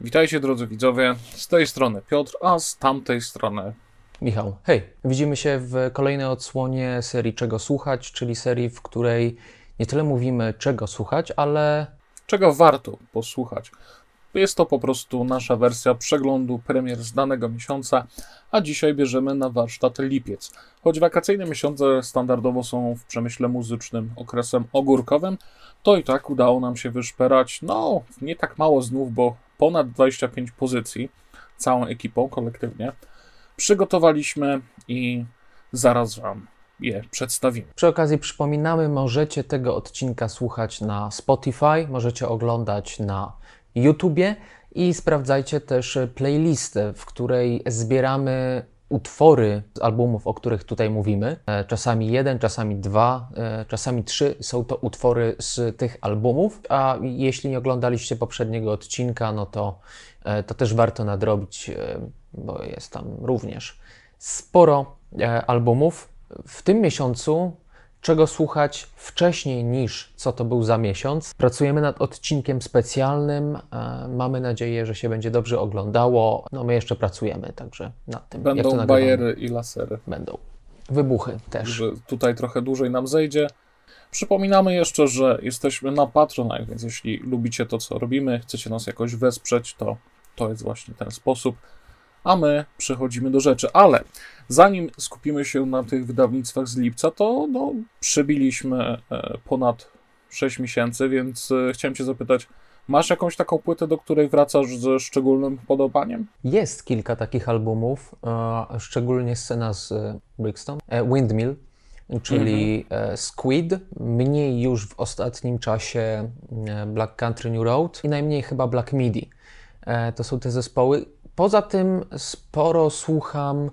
Witajcie drodzy widzowie, z tej strony Piotr, a z tamtej strony Michał, hej, widzimy się w kolejnej odsłonie serii Czego Słuchać, czyli serii, w której nie tyle mówimy czego słuchać, ale czego warto posłuchać. Jest to po prostu nasza wersja przeglądu premier z danego miesiąca, a dzisiaj bierzemy na warsztat lipiec. Choć wakacyjne miesiące standardowo są w przemyśle muzycznym okresem ogórkowym, to i tak udało nam się wyszperać, no, nie tak mało znów, bo ponad 25 pozycji całą ekipą kolektywnie przygotowaliśmy i zaraz Wam je przedstawimy. Przy okazji przypominamy, możecie tego odcinka słuchać na Spotify, możecie oglądać na YouTubie i sprawdzajcie też playlistę, w której zbieramy utwory z albumów, o których tutaj mówimy. E, czasami jeden, czasami dwa, e, czasami trzy są to utwory z tych albumów. A jeśli nie oglądaliście poprzedniego odcinka, no to, e, to też warto nadrobić, bo jest tam również sporo albumów. W tym miesiącu czego słuchać wcześniej niż co to był za miesiąc. Pracujemy nad odcinkiem specjalnym. E, mamy nadzieję, że się będzie dobrze oglądało. No my jeszcze pracujemy, także nad tym. Będą bajery i lasery. Będą. Wybuchy też. Że tutaj trochę dłużej nam zejdzie. Przypominamy jeszcze, że jesteśmy na Patronite, więc jeśli lubicie to, co robimy, chcecie nas jakoś wesprzeć, to to jest właśnie ten sposób a my przechodzimy do rzeczy. Ale zanim skupimy się na tych wydawnictwach z lipca, to no, przebiliśmy e, ponad 6 miesięcy, więc e, chciałem Cię zapytać, Masz jakąś taką płytę, do której wracasz ze szczególnym podobaniem? Jest kilka takich albumów, e, szczególnie scena z Brixton, Windmill, czyli mhm. Squid, mniej już w ostatnim czasie Black Country New Road i najmniej chyba Black Midi. To są te zespoły. Poza tym sporo słucham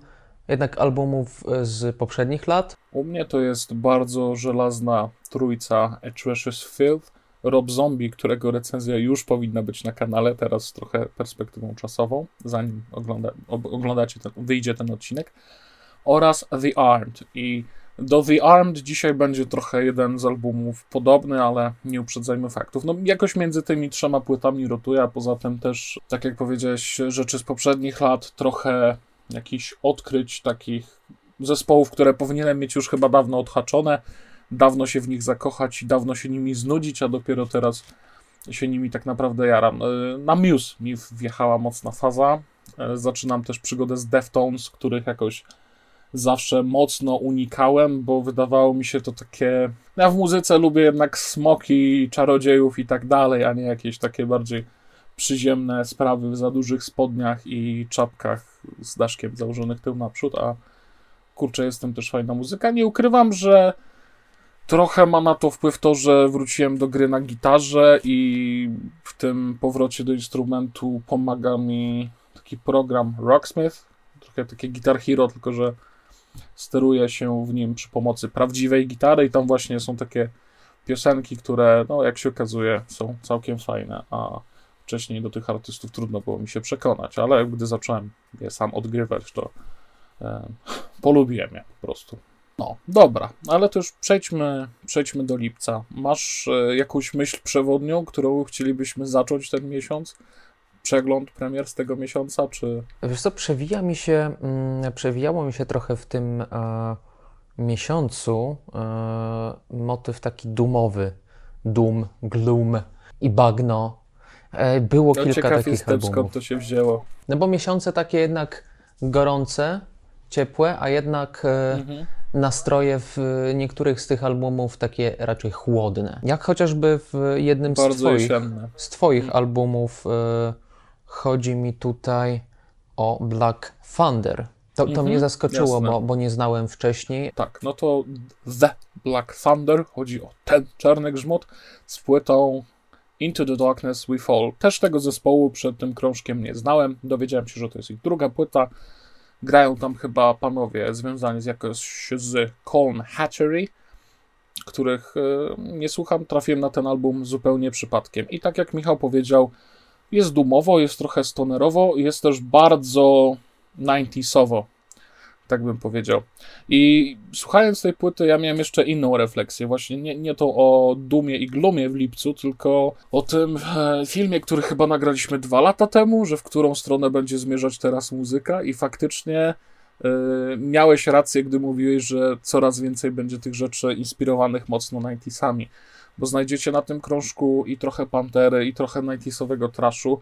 jednak albumów e, z poprzednich lat. U mnie to jest bardzo żelazna trójca Atrocious Filth, Rob Zombie, którego recenzja już powinna być na kanale, teraz trochę perspektywą czasową, zanim ogląda, oglądacie ten, wyjdzie ten odcinek, oraz The Armed. I do The Armed dzisiaj będzie trochę jeden z albumów podobny, ale nie uprzedzajmy faktów. No jakoś między tymi trzema płytami rotuje, a poza tym też, tak jak powiedziałeś, rzeczy z poprzednich lat, trochę jakichś odkryć takich zespołów, które powinienem mieć już chyba dawno odhaczone, dawno się w nich zakochać i dawno się nimi znudzić, a dopiero teraz się nimi tak naprawdę jaram. E, na Muse mi wjechała mocna faza. E, zaczynam też przygodę z Deftones, których jakoś zawsze mocno unikałem, bo wydawało mi się to takie. Ja w muzyce lubię jednak smoki, czarodziejów i tak dalej, a nie jakieś takie bardziej przyziemne sprawy w za dużych spodniach i czapkach z daszkiem założonych tył naprzód, a kurczę, jestem też fajna muzyka. Nie ukrywam, że trochę ma na to wpływ to, że wróciłem do gry na gitarze i w tym powrocie do instrumentu pomaga mi taki program Rocksmith, trochę takie Guitar Hero, tylko że steruje się w nim przy pomocy prawdziwej gitary i tam właśnie są takie piosenki, które, no jak się okazuje, są całkiem fajne, a wcześniej do tych artystów trudno było mi się przekonać, ale gdy zacząłem je sam odgrywać, to e, polubiłem je po prostu. No, dobra, ale to już przejdźmy, przejdźmy do lipca. Masz e, jakąś myśl przewodnią, którą chcielibyśmy zacząć ten miesiąc? Przegląd premier z tego miesiąca, czy... Wiesz co, przewija mi się, mm, przewijało mi się trochę w tym e, miesiącu e, motyw taki dumowy, dum, gloom i bagno. E, było no, kilka takich jestem, albumów. skąd to się wzięło. No bo miesiące takie jednak gorące, ciepłe, a jednak e, mhm. nastroje w niektórych z tych albumów takie raczej chłodne. Jak chociażby w jednym z twoich, z twoich mhm. albumów e, Chodzi mi tutaj o Black Thunder. To, to mhm, mnie zaskoczyło, bo, bo, nie znałem wcześniej. Tak, no to The Black Thunder, chodzi o ten czarny grzmot z płytą Into the Darkness We Fall. Też tego zespołu przed tym krążkiem nie znałem. Dowiedziałem się, że to jest ich druga płyta. Grają tam chyba panowie związani z jakoś z Coln Hatchery, których e, nie słucham. Trafiłem na ten album zupełnie przypadkiem. I tak jak Michał powiedział, jest dumowo, jest trochę stonerowo, jest też bardzo 90sowo tak bym powiedział. I słuchając tej płyty, ja miałem jeszcze inną refleksję, właśnie nie, nie to o dumie i glumie w lipcu, tylko o tym e, filmie, który chyba nagraliśmy dwa lata temu, że w którą stronę będzie zmierzać teraz muzyka. I faktycznie e, miałeś rację, gdy mówiłeś, że coraz więcej będzie tych rzeczy inspirowanych mocno 90sami, bo znajdziecie na tym krążku i trochę Pantery, i trochę 90sowego trashu,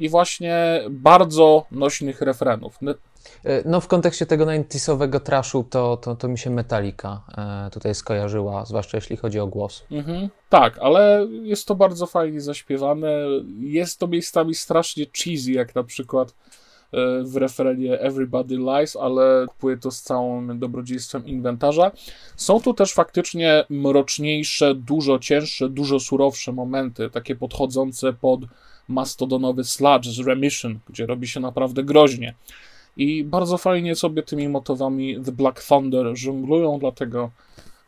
i właśnie bardzo nośnych refrenów. E, no, w kontekście tego 90 trashu, to, to, to mi się Metallica e, tutaj skojarzyła, zwłaszcza jeśli chodzi o głos. Mhm. Tak, ale jest to bardzo fajnie zaśpiewane. Jest to miejscami strasznie cheesy, jak na przykład w refrenie Everybody Lies, ale kupuję to z całym dobrodziejstwem inwentarza. Są tu też faktycznie mroczniejsze, dużo cięższe, dużo surowsze momenty, takie podchodzące pod mastodonowy sludge z Remission, gdzie robi się naprawdę groźnie. I bardzo fajnie sobie tymi motywami The Black Thunder żonglują, dlatego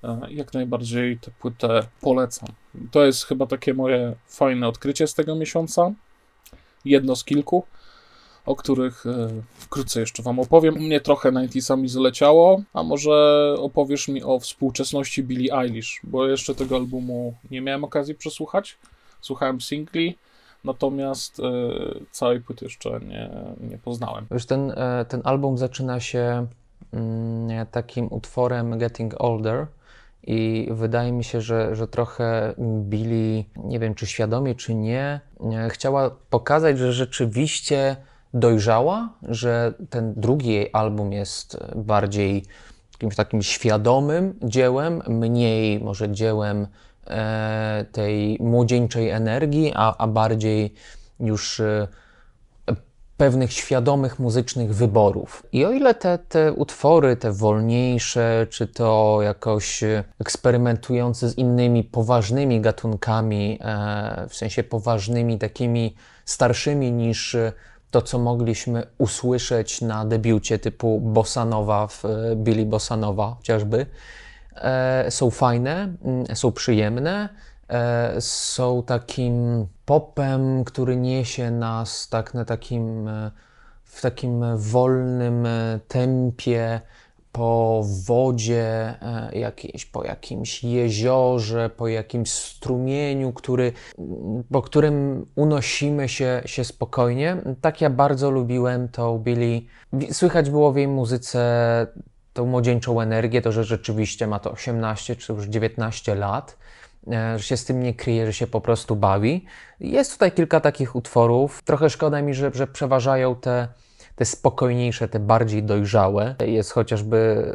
e, jak najbardziej tę płytę polecam. To jest chyba takie moje fajne odkrycie z tego miesiąca. Jedno z kilku, o których e, wkrótce jeszcze Wam opowiem. U mnie trochę 90sami zleciało, a może opowiesz mi o współczesności Billie Eilish, bo jeszcze tego albumu nie miałem okazji przesłuchać. Słuchałem singli, natomiast e, całej płyty jeszcze nie, nie poznałem. Już ten, e, ten album zaczyna się mm, takim utworem Getting Older. I wydaje mi się, że, że trochę Billy, nie wiem czy świadomie, czy nie, chciała pokazać, że rzeczywiście dojrzała, że ten drugi jej album jest bardziej jakimś takim świadomym dziełem, mniej może dziełem E, tej młodzieńczej energii, a, a bardziej już e, pewnych świadomych muzycznych wyborów. I o ile te, te utwory, te wolniejsze, czy to jakoś eksperymentujące z innymi poważnymi gatunkami, e, w sensie poważnymi, takimi starszymi niż to, co mogliśmy usłyszeć na debiucie typu Bossanowa w Billy Bossanowa chociażby, E, są fajne, mm, są przyjemne, e, są takim popem, który niesie nas tak na takim, e, w takim wolnym tempie po wodzie jakiejś, po jakimś jeziorze, po jakimś strumieniu, który, po którym unosimy się, się spokojnie. Tak ja bardzo lubiłem to Billy. Słychać było w jej muzyce tą młodzieńczą energię, to że rzeczywiście ma to 18 czy już 19 lat, e, że się z tym nie kryje, że się po prostu bawi. Jest tutaj kilka takich utworów. Trochę szkoda mi, że, że przeważają te, te spokojniejsze, te bardziej dojrzałe. Jest chociażby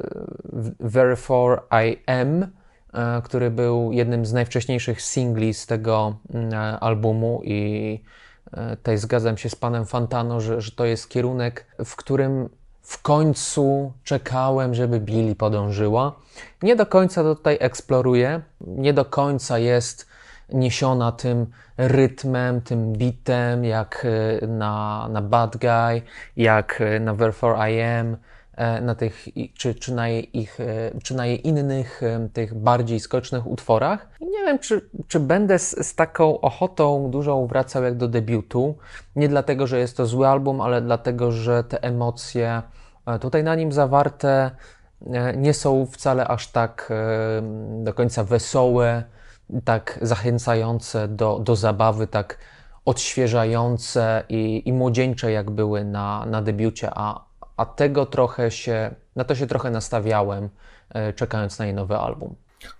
Very For I Am, e, który był jednym z najwcześniejszych singli z tego mm, e, albumu i tutaj zgadzam się z panem Fantano, że, że to jest kierunek, w którym w końcu czekałem, żeby Billy podążyła. Nie do końca to tutaj eksploruje, nie do końca jest niesiona tym rytmem, tym bitem, jak e, na, na Bad Guy, jak e, na Wherefore I Am, e, na tych, czy, czy, na ich, czy na jej innych, tych bardziej skocznych utworach. I nie wiem, czy, czy będę z, z taką ochotą dużą wracał jak do debiutu. Nie dlatego, że jest to zły album, ale dlatego, że te emocje Tutaj na nim zawarte nie są wcale aż tak do końca wesołe, tak zachęcające do, do zabawy, tak odświeżające i, i młodzieńcze, jak były na, na debiucie, a, a tego trochę się, na to się trochę nastawiałem, e, czekając na jej nowy album.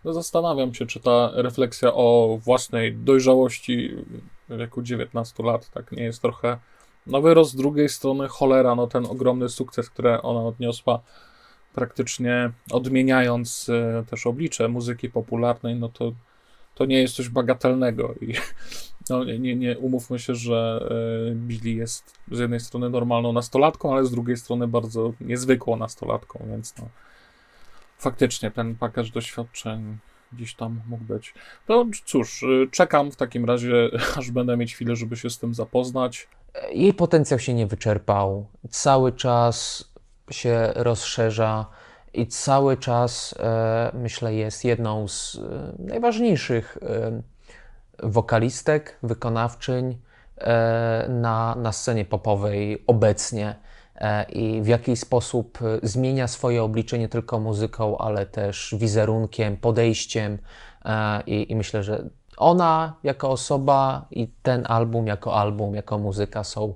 No zastanawiam się, czy ta refleksja o własnej dojrzałości w wieku 19 lat tak nie jest trochę no wyrost z drugiej strony cholera, no ten ogromny sukces, który ona odniosła, praktycznie odmieniając e, też oblicze muzyki popularnej, no to, to nie jest coś bagatelnego i no, nie, nie, umówmy się, że e, Billy jest z jednej strony normalną nastolatką, ale z drugiej strony bardzo niezwykłą nastolatką, więc no faktycznie ten pakiet doświadczeń gdzieś tam mógł być. No cóż, y, czekam w takim razie, aż będę mieć chwilę, żeby się z tym zapoznać. Jej potencjał się nie wyczerpał. Cały czas się rozszerza i cały czas, e, myślę, jest jedną z e, najważniejszych e, wokalistek, wykonawczyń na, na scenie popowej obecnie i w jaki sposób zmienia swoje oblicze nie tylko muzyką, ale też wizerunkiem, podejściem. I, I, myślę, że ona jako osoba i ten album jako album, jako muzyka są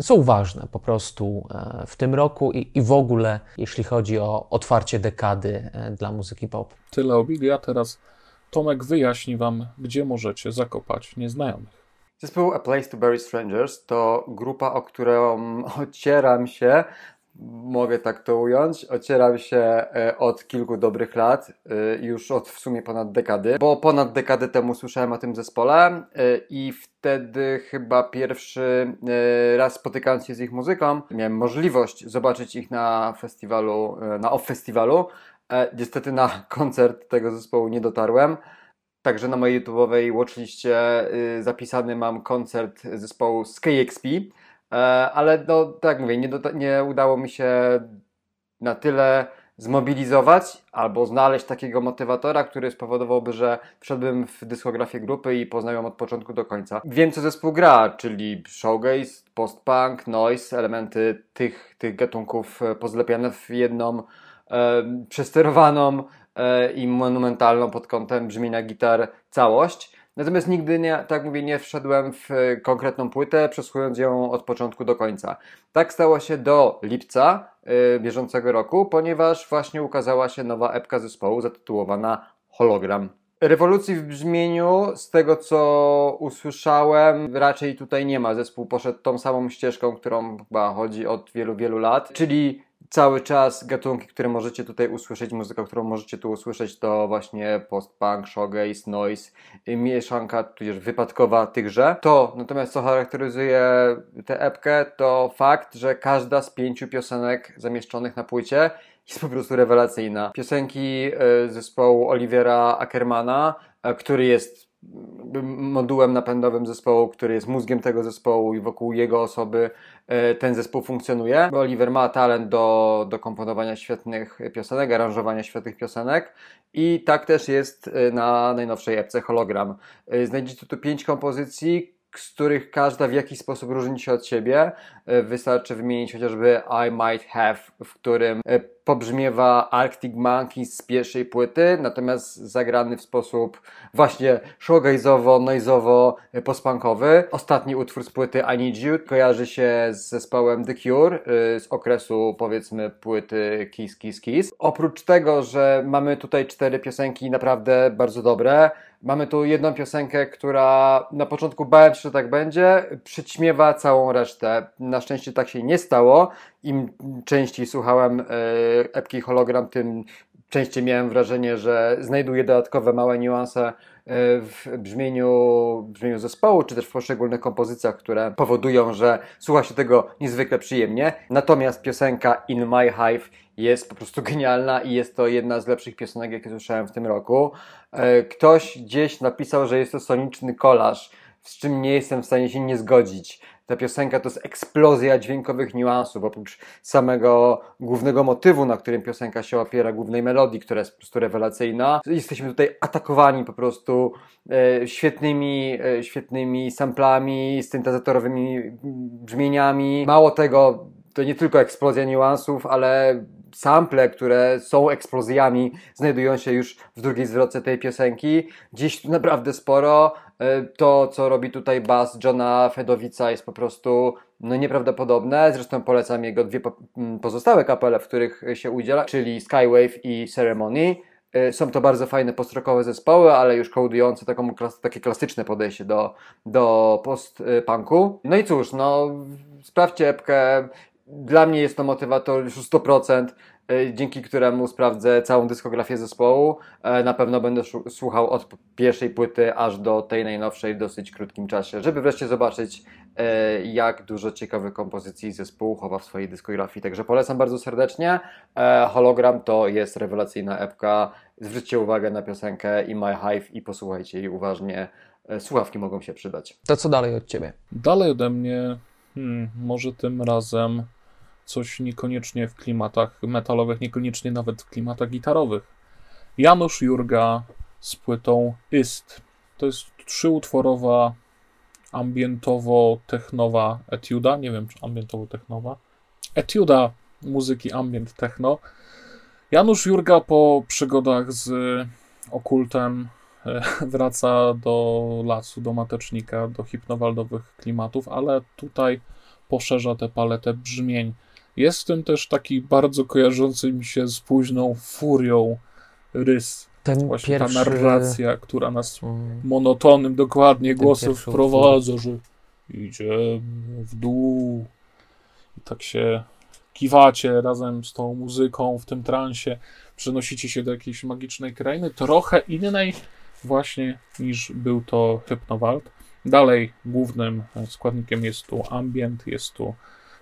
są ważne po prostu e, w tym roku i, i w ogóle, jeśli chodzi o otwarcie dekady e, dla muzyki pop. Tyle o Billy, a teraz Tomek wyjaśni Wam, gdzie możecie zakopać nieznajomych. Zespół A Place to Bury Strangers to grupa, o którą ocieram się mogę tak to ująć. Ocieram się e, od kilku dobrych lat, e, już od w sumie ponad dekady, bo ponad dekadę temu słyszałem o tym zespole e, i wtedy chyba pierwszy raz spotykając się z ich muzyką, miałem możliwość zobaczyć ich na festiwalu, na off festiwalu. Niestety na koncert tego zespołu nie dotarłem. Także na mojej YouTube'owej watchliście zapisany mam koncert zespołu z KXP. E, ale no, tak mówię, nie, do, nie udało mi się na tyle zmobilizować albo znaleźć takiego motywatora, który spowodowałby, że wszedłbym w dyskografię grupy i poznał ją od początku do końca. Wiem, co zespół gra, czyli showgaze, post-punk, noise, elementy tych, tych gatunków e, pozlepiane w jedną e, przesterowaną e, i monumentalną pod kątem brzmienia gitar całość. Natomiast nigdy nie, tak mówię, nie wszedłem w e, konkretną płytę, przesłuchując ją od początku do końca. Tak stało się do lipca yy, bieżącego roku, ponieważ właśnie ukazała się nowa epka zespołu zatytułowana Hologram. Rewolucji w brzmieniu, z tego co usłyszałem, raczej tutaj nie ma. Zespół poszedł tą samą ścieżką, którą chyba chodzi od wielu, wielu lat, czyli cały czas gatunki, które możecie tutaj usłyszeć, muzyka, którą możecie tu usłyszeć, to właśnie post-punk, shoegaze, noise, mieszanka, tudzież wypadkowa tychże. To natomiast co charakteryzuje tę epkę, to fakt, że każda z pięciu piosenek zamieszczonych na płycie jest po prostu rewelacyjna. Piosenki e, zespołu Olivera Ackermana, e, który jest modułem napędowym zespołu, który jest mózgiem tego zespołu i wokół jego osoby e, ten zespół funkcjonuje. Oliver ma talent do, do komponowania świetnych piosenek, aranżowania świetnych piosenek i tak też jest e, na najnowszej epce Hologram. E, znajdziecie tu pięć kompozycji, z których każda w jakiś sposób różni się od siebie. Wystarczy wymienić chociażby I Might Have, w którym pobrzmiewa Arctic Monkeys z pierwszej płyty, natomiast zagrany w sposób właśnie showgaze'owo, noizowo, pospankowy. Ostatni utwór z płyty I Need You kojarzy się z zespołem The Cure y, z okresu powiedzmy płyty Kiss Kiss Kiss. Oprócz tego, że mamy tutaj cztery piosenki naprawdę bardzo dobre, Mamy tu jedną piosenkę, która na początku bałem się, że tak będzie, przyćmiewa całą resztę. Na szczęście tak się nie stało. Im częściej słuchałem e, epki hologram, tym częściej miałem wrażenie, że znajduję dodatkowe małe niuanse w brzmieniu, brzmieniu zespołu, czy też w poszczególnych kompozycjach, które powodują, że słucha się tego niezwykle przyjemnie. Natomiast piosenka In My Hive jest po prostu genialna i jest to jedna z lepszych piosenek, jakie słyszałem w tym roku. E, ktoś gdzieś napisał, że jest to soniczny kolaż, z czym nie jestem w stanie się nie zgodzić ta piosenka to jest eksplozja dźwiękowych niuansów, oprócz samego głównego motywu, na którym piosenka się opiera, głównej melodii, która jest po prostu rewelacyjna. Jesteśmy tutaj atakowani po prostu e, świetnymi, e, świetnymi samplami, syntezatorowymi brzmieniami. Mało tego, to nie tylko eksplozja niuansów, ale sample, które są eksplozjami, znajdują się już w drugiej zwrotce tej piosenki. Dziś naprawdę sporo. E, to, co robi tutaj bas Johna Fedowica jest po prostu no, nieprawdopodobne. Zresztą polecam jego dwie pozostałe kapele, w których się udziela, czyli Skywave i Ceremony. E, są to bardzo fajne postrokowe zespoły, ale już kołudujące taką, takie klasyczne podejście do, do post-punku. No i cóż, no sprawdźcie epkę. Dla mnie jest to motywator już 100%. E, dzięki któremu sprawdzę całą dyskografię zespołu. E, na pewno będę słuchał od pierwszej płyty aż do tej najnowszej w dosyć krótkim czasie, żeby wreszcie zobaczyć, e, jak dużo ciekawych kompozycji zespół chowa w swojej dyskografii. Także polecam bardzo serdecznie. Hologram to jest rewelacyjna epka zwróćcie uwagę na piosenkę i My Hive i posłuchajcie jej uważnie. E, słuchawki mogą się przydać. To co dalej od ciebie? Dalej ode mnie, hmm, może tym razem coś niekoniecznie w klimatach metalowych, niekoniecznie nawet w klimatach gitarowych. Janusz Jurga z płytą Ist. To jest trzyutworowa ambientowo-technowa etiuda, nie wiem czy ambientowo-technowa, etiuda muzyki ambient techno. Janusz Jurga po przygodach z okultem e, wraca do lasu, do matecznika, do hipnowaldowych klimatów, ale tutaj poszerza tę paletę brzmień. Jest w tym też taki bardzo kojarzący mi się z późną furią rys. Ten Właśnie pierwszy... ta narracja, która nas Mm, monotonym dokładnie Ten głosem wprowadza, że idziemy w dół i tak się kiwacie razem z tą muzyką w tym transie, przenosicie się do jakiejś magicznej krainy, trochę innej właśnie niż był to Hypnowald. Dalej głównym składnikiem jest tu ambient, jest tu,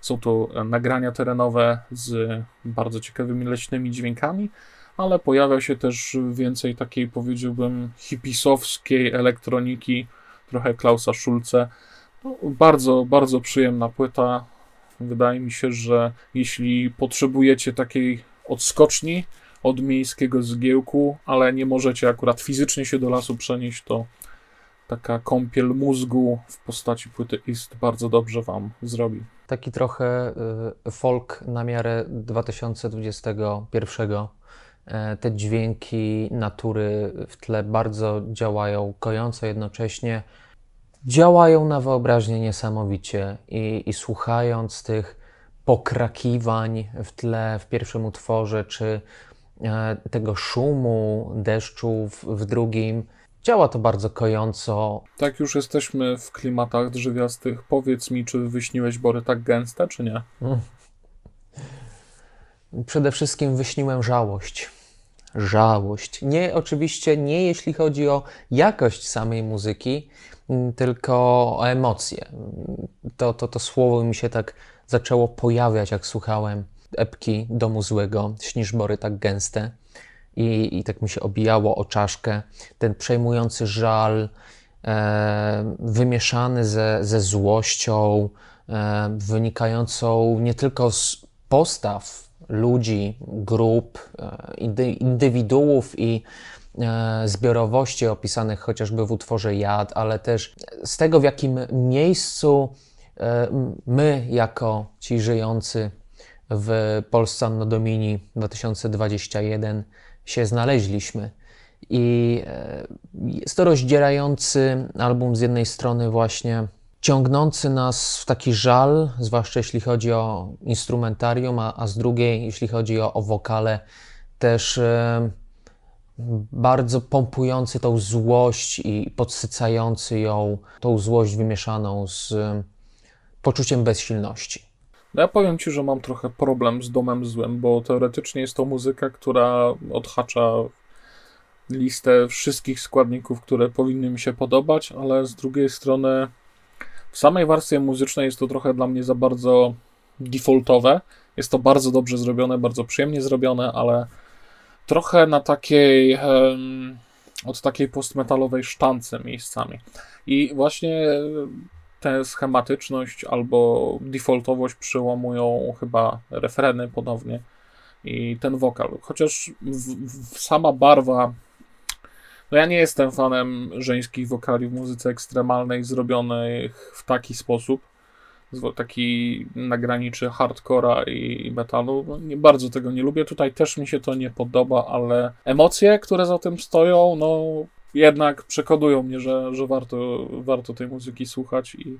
są tu nagrania terenowe z bardzo ciekawymi leśnymi dźwiękami, ale pojawia się też więcej takiej, powiedziałbym, hipisowskiej elektroniki, trochę Klausa Schulze. No, bardzo, bardzo przyjemna płyta. Wydaje mi się, że jeśli potrzebujecie takiej odskoczni od miejskiego zgiełku, ale nie możecie akurat fizycznie się do lasu przenieść, to taka kąpiel mózgu w postaci płyty Ist bardzo dobrze Wam zrobi. Taki trochę y, folk na miarę 2021. E, Te dźwięki natury w tle bardzo działają kojąco jednocześnie. Działają na wyobraźnię niesamowicie i, i słuchając tych pokrakiwań w tle w pierwszym utworze, czy e, tego szumu deszczu w, w drugim, działa to bardzo kojąco. Tak już jesteśmy w klimatach drzewiastych. Powiedz mi, czy wyśniłeś bory tak gęste, czy nie? Przede wszystkim wyśniłem żałość. Żałość. Nie, oczywiście nie jeśli chodzi o jakość samej muzyki, m, tylko o emocje. To, to, to słowo mi się tak zaczęło pojawiać, jak słuchałem epki Domu Złego, Śnisz bory tak gęste. I, I tak mi się obijało o czaszkę. Ten przejmujący żal, e, wymieszany ze, ze złością, e, wynikającą nie tylko z postaw ludzi, grup, e, indy, indywiduów i e, zbiorowości opisanych chociażby w utworze Jad, ale też z tego, w jakim miejscu e, my, jako ci żyjący w Polsce Anno Domini 2021 się znaleźliśmy. I e, jest to rozdzierający album z jednej strony właśnie ciągnący nas w taki żal, zwłaszcza jeśli chodzi o instrumentarium, a, a z drugiej, jeśli chodzi o, o wokale, też e, bardzo pompujący tą złość i podsycający ją, tą złość wymieszaną z e, poczuciem bezsilności. No ja powiem Ci, że mam trochę problem z Domem Złym, bo teoretycznie jest to muzyka, która odhacza listę wszystkich składników, które powinny mi się podobać, ale z drugiej strony w samej warstwie muzycznej jest to trochę dla mnie za bardzo defaultowe. Jest to bardzo dobrze zrobione, bardzo przyjemnie zrobione, ale trochę na takiej od takiej postmetalowej sztance miejscami. I właśnie tę schematyczność albo defaultowość przełamują chyba refreny ponownie i ten wokal. Chociaż w, w, sama barwa. No ja nie jestem fanem żeńskich wokali w muzyce ekstremalnej zrobionych w taki sposób. Taki na graniczy hardcora i metalu. No, nie bardzo tego nie lubię. Tutaj też mi się to nie podoba, ale emocje, które za tym stoją, no jednak przekonują mnie, że, że warto, warto tej muzyki słuchać i,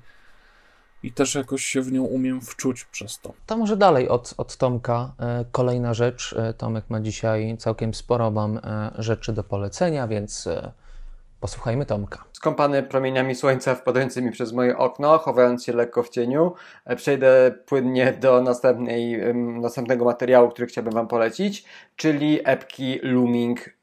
i też jakoś się w nią umiem wczuć przez to. To może dalej od, od Tomka. E, Kolejna rzecz. E, Tomek ma dzisiaj całkiem sporo mam e, rzeczy do polecenia, więc posłuchajmy Tomka. Skąpany promieniami słońca wpadającymi przez moje okno, chowając się lekko w cieniu, przejdę płynnie do następnej, następnego materiału, który chciałbym Wam polecić, czyli epki Looming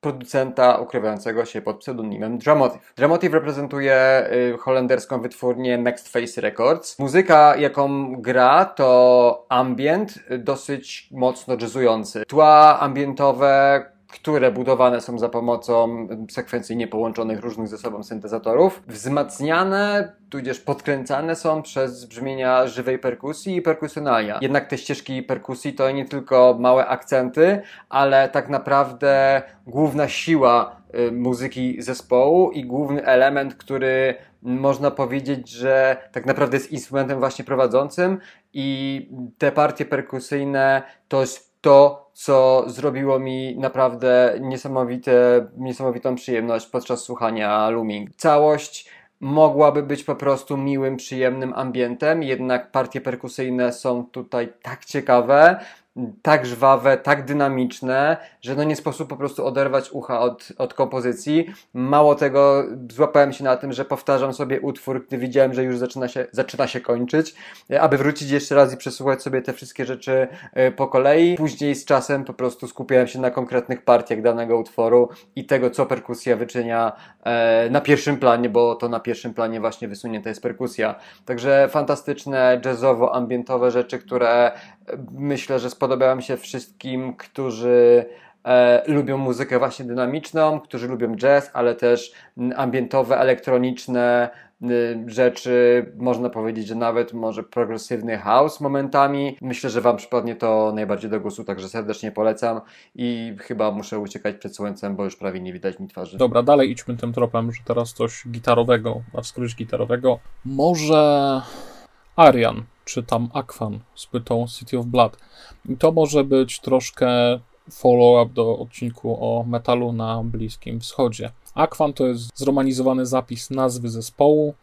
producenta ukrywającego się pod pseudonimem Dramotive. Dramotive reprezentuje y, holenderską wytwórnię Next Face Records. Muzyka, jaką gra, to ambient y, dosyć mocno jazzujący. Tła ambientowe, które budowane są za pomocą sekwencyjnie połączonych różnych ze sobą syntezatorów, wzmacniane, tudzież podkręcane są przez brzmienia żywej perkusji i perkusjonalia. Jednak te ścieżki perkusji to nie tylko małe akcenty, ale tak naprawdę główna siła y, muzyki zespołu i główny element, który można powiedzieć, że tak naprawdę jest instrumentem właśnie prowadzącym i te partie perkusyjne to jest to, co zrobiło mi naprawdę niesamowite, niesamowitą przyjemność podczas słuchania Looming. Całość mogłaby być po prostu miłym, przyjemnym ambientem, jednak partie perkusyjne są tutaj tak ciekawe, tak żwawe, tak dynamiczne, że no nie sposób po prostu oderwać ucha od, od kompozycji. Mało tego, złapałem się na tym, że powtarzam sobie utwór, gdy widziałem, że już zaczyna się, zaczyna się kończyć, aby wrócić jeszcze raz i przesłuchać sobie te wszystkie rzeczy e, po kolei. Później z czasem po prostu skupiałem się na konkretnych partiach danego utworu i tego, co perkusja wyczynia e, na pierwszym planie, bo to na pierwszym planie właśnie wysunięta jest perkusja. Także fantastyczne, jazzowo-ambientowe rzeczy, które myślę, że spodobają mi się wszystkim, którzy e, lubią muzykę właśnie dynamiczną, którzy lubią jazz, ale też ambientowe, elektroniczne y, rzeczy, można powiedzieć, że nawet może progresywny house momentami. Myślę, że Wam przypadnie to najbardziej do głosu, także serdecznie polecam i chyba muszę uciekać przed słońcem, bo już prawie nie widać mi twarzy. Dobra, dalej idźmy tym tropem, że teraz coś gitarowego, na wskroś gitarowego. Może Arian czy tam Aquan z pytą City of Blood. I to może być troszkę follow-up do odcinku o metalu na Bliskim Wschodzie. Aquan to jest zromanizowany zapis nazwy zespołu,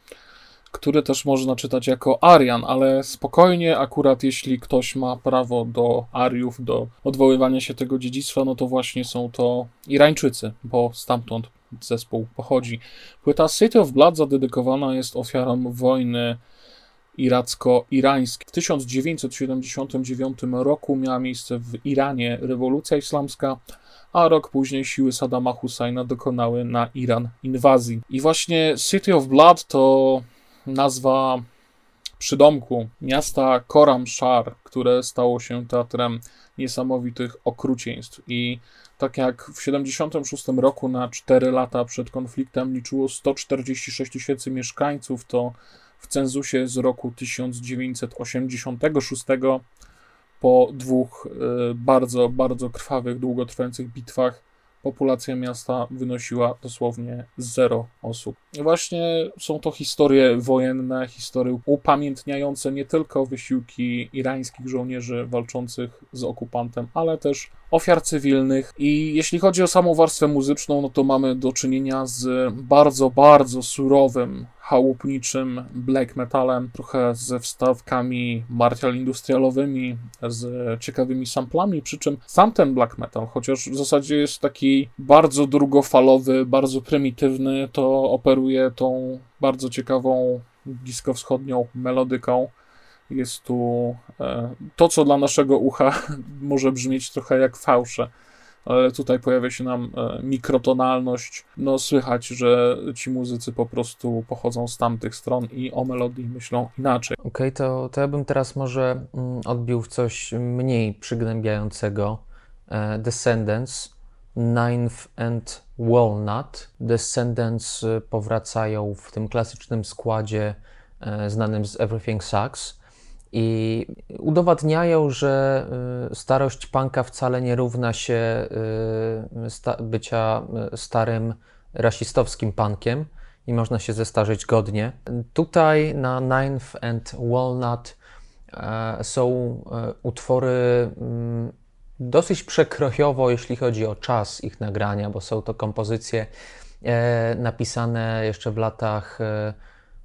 który też można czytać jako Arian, ale spokojnie, akurat jeśli ktoś ma prawo do Ariów, do odwoływania się tego dziedzictwa, no to właśnie są to Irańczycy, bo stamtąd zespół pochodzi. Płyta City of Blood zadedykowana jest ofiarom wojny iracko-irański. W 1979 roku miała miejsce w Iranie rewolucja islamska, a rok później siły Saddama Husajna dokonały na Iran inwazji. I właśnie City of Blood to nazwa przydomku miasta Koram Shar, które stało się teatrem niesamowitych okrucieństw. I tak jak w 1976 roku na 4 lata przed konfliktem liczyło 146 tysięcy mieszkańców, to w cenzusie z roku 1986 po dwóch e, bardzo, bardzo krwawych, długotrwających bitwach populacja miasta wynosiła dosłownie zero osób. Właśnie są to historie wojenne, historie upamiętniające nie tylko wysiłki irańskich żołnierzy walczących z okupantem, ale też ofiar cywilnych. I jeśli chodzi o samą warstwę muzyczną, no to mamy do czynienia z bardzo, bardzo surowym, chałupniczym black metalem, trochę ze wstawkami martial industrialowymi, z ciekawymi samplami, przy czym sam ten black metal, chociaż w zasadzie jest taki bardzo drugofalowy, bardzo prymitywny, to operuje tą bardzo ciekawą bliskowschodnią melodyką. Jest tu e, to, co dla naszego ucha może brzmieć trochę jak fałsze, ale tutaj pojawia się nam e, mikrotonalność. No, słychać, że ci muzycy po prostu pochodzą z tamtych stron i o melodii myślą inaczej. Okej, okay, to, to ja bym teraz może mm, odbił w coś mniej przygnębiającego. E, Descendants, Ninth and Walnut. Descendants powracają w tym klasycznym składzie znanym z Everything Sucks i udowadniają, że y, starość punka wcale nie równa się y, bycia y, starym rasistowskim punkiem i można się zestarzyć godnie. Tutaj na Ninth and Walnut e, są e, utwory mm, dosyć przekrojowo, jeśli chodzi o czas ich nagrania, bo są to kompozycje e, napisane jeszcze w latach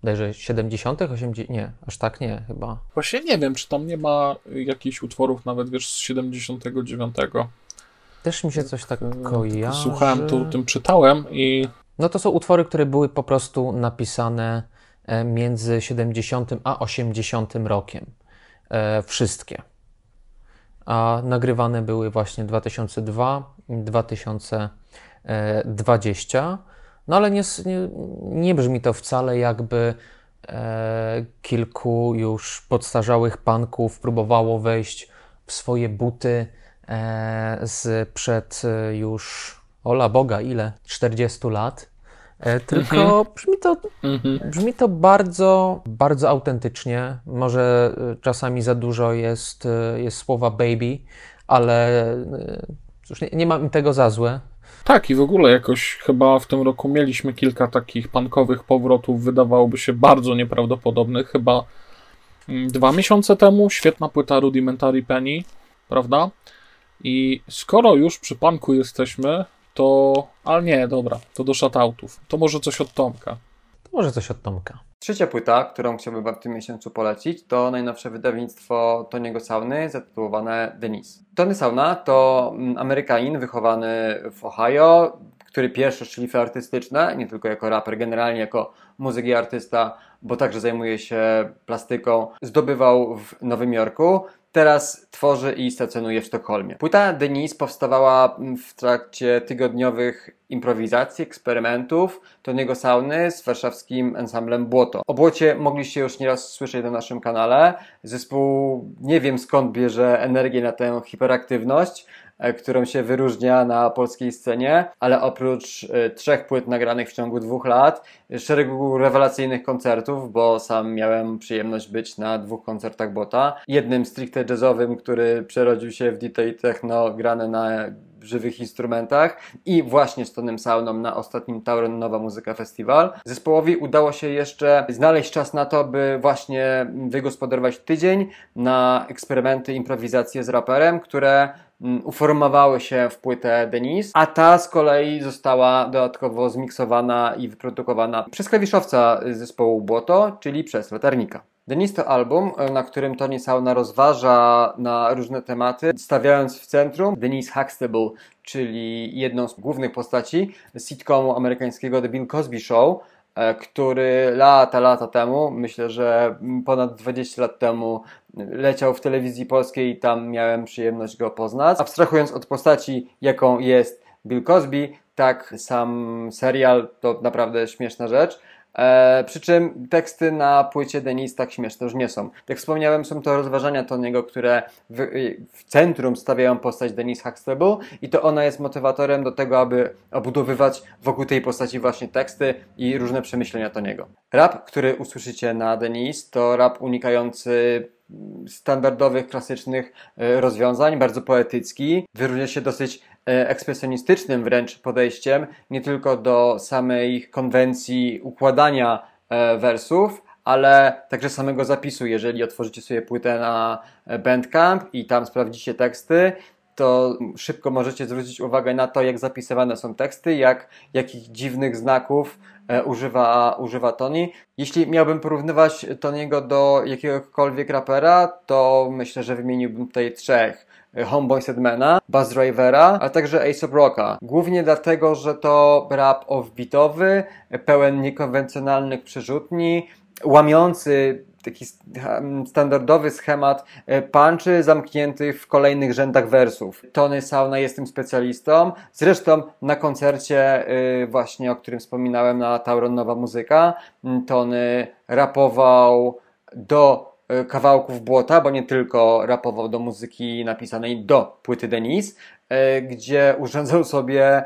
bodajże 70., 80., nie, aż tak nie chyba. Właśnie nie wiem, czy tam nie ma jakichś utworów nawet, wiesz, z 79. Też mi się coś tak kojarzy. Słuchałem, to tym czytałem i... No to są utwory, które były po prostu napisane e, między 70 a 80 rokiem. E, wszystkie. A nagrywane były właśnie 2002 2020. No ale nie, nie, nie brzmi to wcale jakby e, kilku już podstarzałych panków próbowało wejść w swoje buty e, z przed e, już, ola Boga, ile? 40 lat. E, tylko brzmi to, brzmi to bardzo, bardzo autentycznie. Może e, czasami za dużo jest, jest słowa baby, ale cóż, nie, nie mam tego za złe. Tak, i w ogóle jakoś chyba w tym roku mieliśmy kilka takich pankowych powrotów, wydawałoby się bardzo nieprawdopodobnych. Chyba mm, dwa miesiące temu świetna płyta Rudimentary Penny, prawda? I skoro już przy panku jesteśmy, to. Ale nie, dobra, to do shoutoutów. To może coś od Tomka. To może coś od Tomka. Trzecia płyta, którą chciałbym Wam w tym miesiącu polecić, to najnowsze wydawnictwo Tony'ego Sauny, zatytułowane Denise. Tony Sauna to mm, Amerykanin wychowany w Ohio, który pierwsze szlify artystyczne, nie tylko jako raper, generalnie jako muzyk i artysta, bo także zajmuje się plastyką, zdobywał w Nowym Jorku. Teraz tworzy i stacjonuje w Sztokholmie. Płyta Denise powstawała w trakcie tygodniowych improwizacji, eksperymentów Tony'ego Sauny z warszawskim ensemblem Błoto. O Błocie mogliście już nieraz słyszeć na naszym kanale. Zespół nie wiem skąd bierze energię na tę hiperaktywność, którą się wyróżnia na polskiej scenie, ale oprócz e, trzech płyt nagranych w ciągu dwóch lat, e, szeregu rewelacyjnych koncertów, bo sam miałem przyjemność być na dwóch koncertach Bota. Jednym stricte jazzowym, który przerodził się w DJ techno grane na żywych instrumentach i właśnie z Tonem Sauną na ostatnim Tauron Nowa Muzyka Festival. Zespołowi udało się jeszcze znaleźć czas na to, by właśnie wygospodarować tydzień na eksperymenty, improwizacje z raperem, które uformowały się w płytę Denise, a ta z kolei została dodatkowo zmiksowana i wyprodukowana przez klawiszowca zespołu Błoto, czyli przez latarnika. Denise to album, na którym Tony Sauna rozważa na różne tematy, stawiając w centrum Denise Huxtable, czyli jedną z głównych postaci sitcomu amerykańskiego The Bill Cosby Show, e, który lata, lata temu, myślę, że ponad 20 lat temu leciał w telewizji polskiej i tam miałem przyjemność go poznać. Abstrahując od postaci, jaką jest Bill Cosby, tak sam serial to naprawdę śmieszna rzecz. E, przy czym teksty na płycie Denis tak śmieszne już nie są. Jak wspomniałem, są to rozważania Tony'ego, które w, w, centrum stawiają postać Denise Huxtable i to ona jest motywatorem do tego, aby obudowywać wokół tej postaci właśnie teksty i różne przemyślenia Tony'ego. Rap, który usłyszycie na Denise, to rap unikający standardowych, klasycznych e, rozwiązań, bardzo poetycki. Wyróżnia się dosyć ekspresjonistycznym wręcz podejściem, nie tylko do samej konwencji układania e, wersów, ale także samego zapisu. Jeżeli otworzycie sobie płytę na Bandcamp i tam sprawdzicie teksty, to szybko możecie zwrócić uwagę na to, jak zapisywane są teksty, jak, jakich dziwnych znaków e, używa, używa Tony. Jeśli miałbym porównywać Tony'ego do jakiegokolwiek rapera, to myślę, że wymieniłbym tutaj trzech. Homeboy Sedmana, Buzz Drivera, a także Ace of Rocka. Głównie dlatego, że to rap offbeatowy, pełen niekonwencjonalnych przerzutni, łamiący taki standardowy schemat e, punchy zamkniętych w kolejnych rzędach wersów. Tony Sauna jest tym specjalistą. Zresztą na koncercie e, właśnie, o którym wspominałem na Tauron Nowa Muzyka, Tony rapował do kawałków błota, bo nie tylko rapował do muzyki napisanej do płyty Denis, e, gdzie urządzał sobie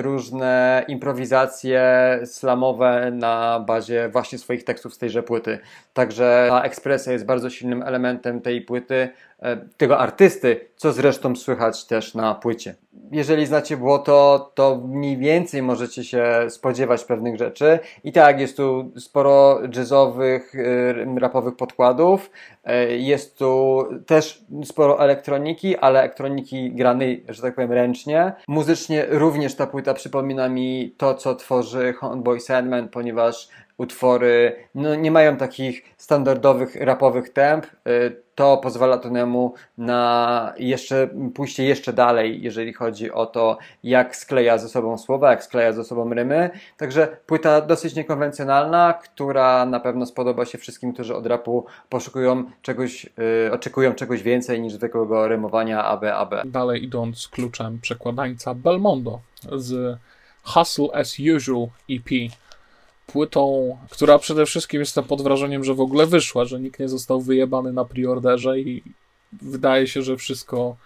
różne improwizacje slamowe na bazie właśnie swoich tekstów z tejże płyty. Także ta ekspresja jest bardzo silnym elementem tej płyty, e, tego artysty, co zresztą słychać też na płycie. Jeżeli znacie błoto, to mniej więcej możecie się spodziewać pewnych rzeczy. I tak, jest tu sporo jazzowych, y, rapowych podkładów. Y, jest tu też sporo elektroniki, ale elektroniki granej, że tak powiem, ręcznie. Muzycznie również ta płyta przypomina mi to, co tworzy Homeboy Sandman, ponieważ utwory no, nie mają takich standardowych rapowych temp. Y, to pozwala Tonemu na jeszcze pójście jeszcze dalej, jeżeli chodzi o to, jak skleja ze sobą słowa, jak skleja ze sobą rymy. Także płyta dosyć niekonwencjonalna, która na pewno spodoba się wszystkim, którzy od rapu poszukują czegoś, yy, oczekują czegoś więcej niż zwykłego rymowania AB, AB. Dalej idąc kluczem przekładańca Belmondo z Hustle as Usual EP płytą, która przede wszystkim jestem pod wrażeniem, że w ogóle wyszła, że nikt nie został wyjebany na preorderze i wydaje się, że wszystko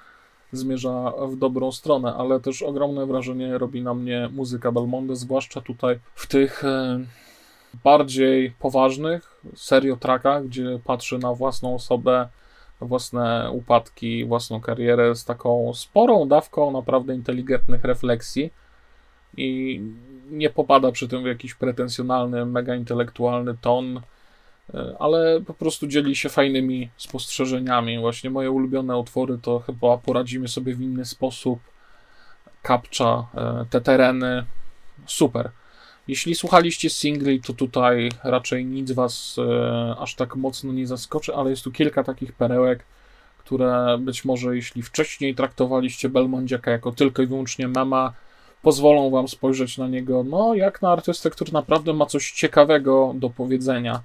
zmierza w dobrą stronę, ale też ogromne wrażenie robi na mnie muzyka Belmonte, zwłaszcza tutaj w tych e, bardziej poważnych serio trackach, gdzie patrzy na własną osobę, własne upadki, własną karierę z taką sporą dawką naprawdę inteligentnych refleksji i nie popada przy tym w jakiś pretensjonalny, mega intelektualny ton, e, ale po prostu dzieli się fajnymi spostrzeżeniami. Właśnie moje ulubione utwory to chyba poradzimy sobie w inny sposób. Kapcza, e, te tereny, super. Jeśli słuchaliście singli, to tutaj raczej nic was e, aż tak mocno nie zaskoczy, ale jest tu kilka takich perełek, które być może jeśli wcześniej traktowaliście Belmondziaka jako tylko i wyłącznie mema, pozwolą wam spojrzeć na niego, no, jak na artystę, który naprawdę ma coś ciekawego do powiedzenia.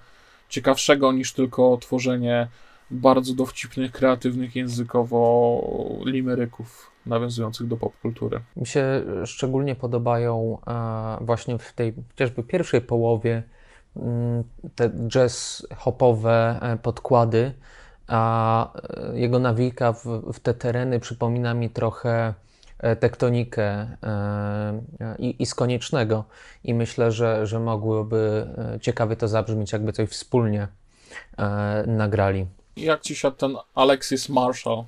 Ciekawszego niż tylko tworzenie bardzo dowcipnych, kreatywnych językowo limeryków nawiązujących do popkultury. Mi się szczególnie podobają e, właśnie w tej chociażby pierwszej połowie mm, te jazz hopowe e, podkłady, a e, jego nawika w, w te tereny przypomina mi trochę tektonikę i, i z koniecznego i myślę, że, że mogłyby ciekawie to zabrzmieć, jakby coś wspólnie nagrali. Jak ci siadł ten Alexis Marshall?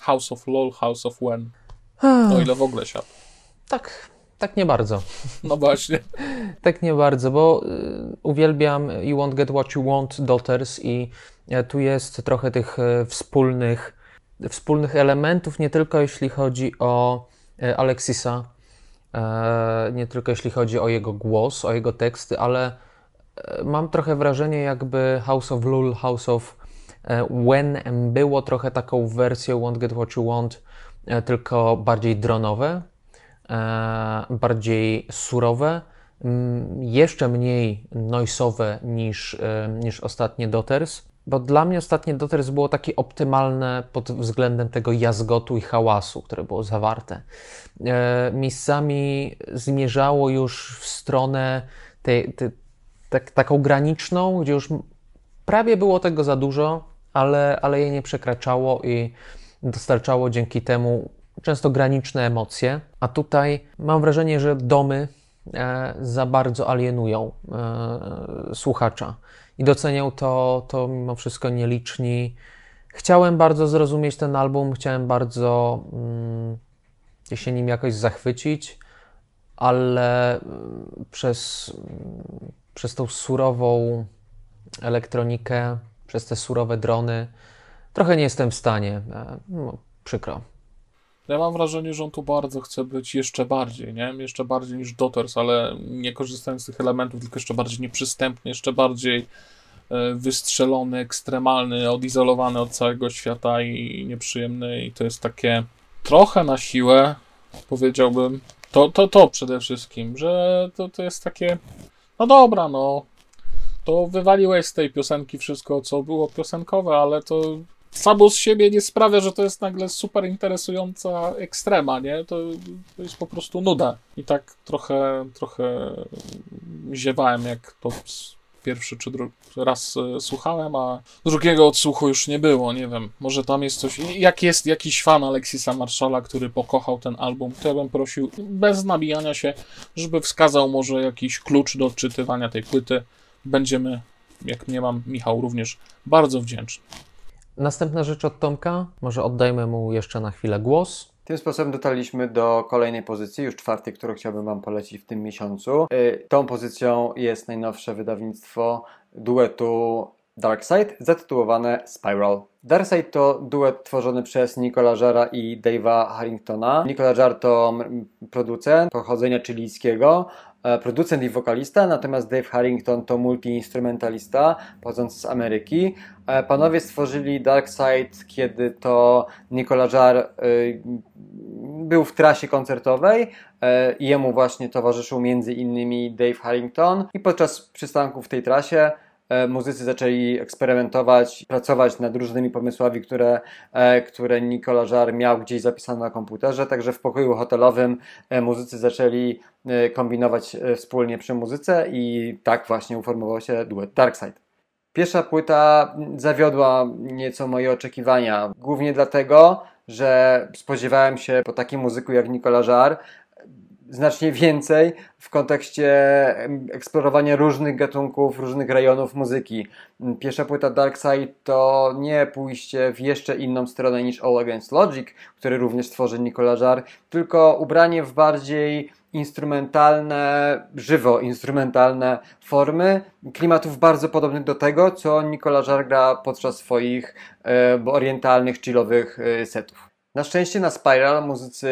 House of LOL, House of When. O ile w ogóle siadł. Tak, tak nie bardzo. No właśnie. tak nie bardzo, bo y, uwielbiam You Won't Get What You Want, Daughters i tu jest trochę tych wspólnych, wspólnych elementów, nie tylko jeśli chodzi o y, Alexisa, y, nie tylko jeśli chodzi o jego głos, o jego teksty, ale y, mam trochę wrażenie, jakby House of Lul, House of When było trochę taką wersją Won't Get What You Want, e, tylko bardziej dronowe, e, bardziej surowe, jeszcze mniej noisowe niż, e, niż ostatnie Doters, bo dla mnie ostatnie Doters było takie optymalne pod względem tego jazgotu i hałasu, które było zawarte. Miejscami zmierzało już w stronę tej, tak, taką graniczną, gdzie już prawie było tego za dużo, ale, ale je nie przekraczało i dostarczało dzięki temu często graniczne emocje. A tutaj mam wrażenie, że domy e, za bardzo alienują e, słuchacza i docenią to, to mimo wszystko nieliczni. Chciałem bardzo zrozumieć ten album, chciałem bardzo mm, się nim jakoś zachwycić, ale mm, przez, mm, przez tą surową elektronikę przez te surowe drony. Trochę nie jestem w stanie. E, no, przykro. Ja mam wrażenie, że on tu bardzo chce być jeszcze bardziej, nie? Jeszcze bardziej niż Doters, ale nie korzystając z tych elementów, tylko jeszcze bardziej nieprzystępny, jeszcze bardziej e, wystrzelony, ekstremalny, odizolowany od całego świata i nieprzyjemny. I to jest takie trochę na siłę, powiedziałbym. To, to, to przede wszystkim, że to, to jest takie. No dobra, no to wywaliłeś z tej piosenki wszystko, co było piosenkowe, ale to samo z siebie nie sprawia, że to jest nagle super interesująca ekstrema, nie? To, to jest po prostu nuda. I tak trochę, trochę ziewałem, jak to pierwszy czy drugi raz e, słuchałem, a drugiego odsłuchu już nie było, nie wiem, może tam jest coś, jak jest jakiś fan Alexisa Marszala, który pokochał ten album, to ja bym prosił, bez nabijania się, żeby wskazał może jakiś klucz do odczytywania tej płyty, będziemy, jak mnie mam Michał, również bardzo wdzięczni. Następna rzecz od Tomka, może oddajmy mu jeszcze na chwilę głos. Tym sposobem dotarliśmy do kolejnej pozycji, już czwartej, którą chciałbym Wam polecić w tym miesiącu. Y, tą pozycją jest najnowsze wydawnictwo duetu Darkseid, zatytułowane Spiral. Darkseid to duet tworzony przez Nicola Jara i Dave'a Harringtona. Nicola Jar to producent pochodzenia chilijskiego, E, producent i wokalista, natomiast Dave Harrington to multiinstrumentalista pochodzący z Ameryki. E, panowie stworzyli Dark Side, kiedy to Nicola Jar e, był w trasie koncertowej i jemu właśnie towarzyszył między innymi Dave Harrington i podczas przystanków w tej trasie muzycy zaczęli eksperymentować, pracować nad różnymi pomysłami, które, e, które Nicola Żar miał gdzieś zapisane na komputerze. Także w pokoju hotelowym e, muzycy zaczęli kombinować wspólnie przy muzyce i tak właśnie uformował się duet Darkside. Pierwsza płyta zawiodła nieco moje oczekiwania, głównie dlatego, że spodziewałem się po takim muzyku jak Nicola Żar znacznie więcej w kontekście eksplorowania różnych gatunków, różnych rejonów muzyki. Pierwsza płyta Dark Side to nie pójście w jeszcze inną stronę niż All Against Logic, który również tworzy Nicola Żar, tylko ubranie w bardziej instrumentalne, żywo instrumentalne formy, klimatów bardzo podobnych do tego, co Nicola Żar gra podczas swoich e, orientalnych, chillowych e, setów. Na szczęście na Spiral muzycy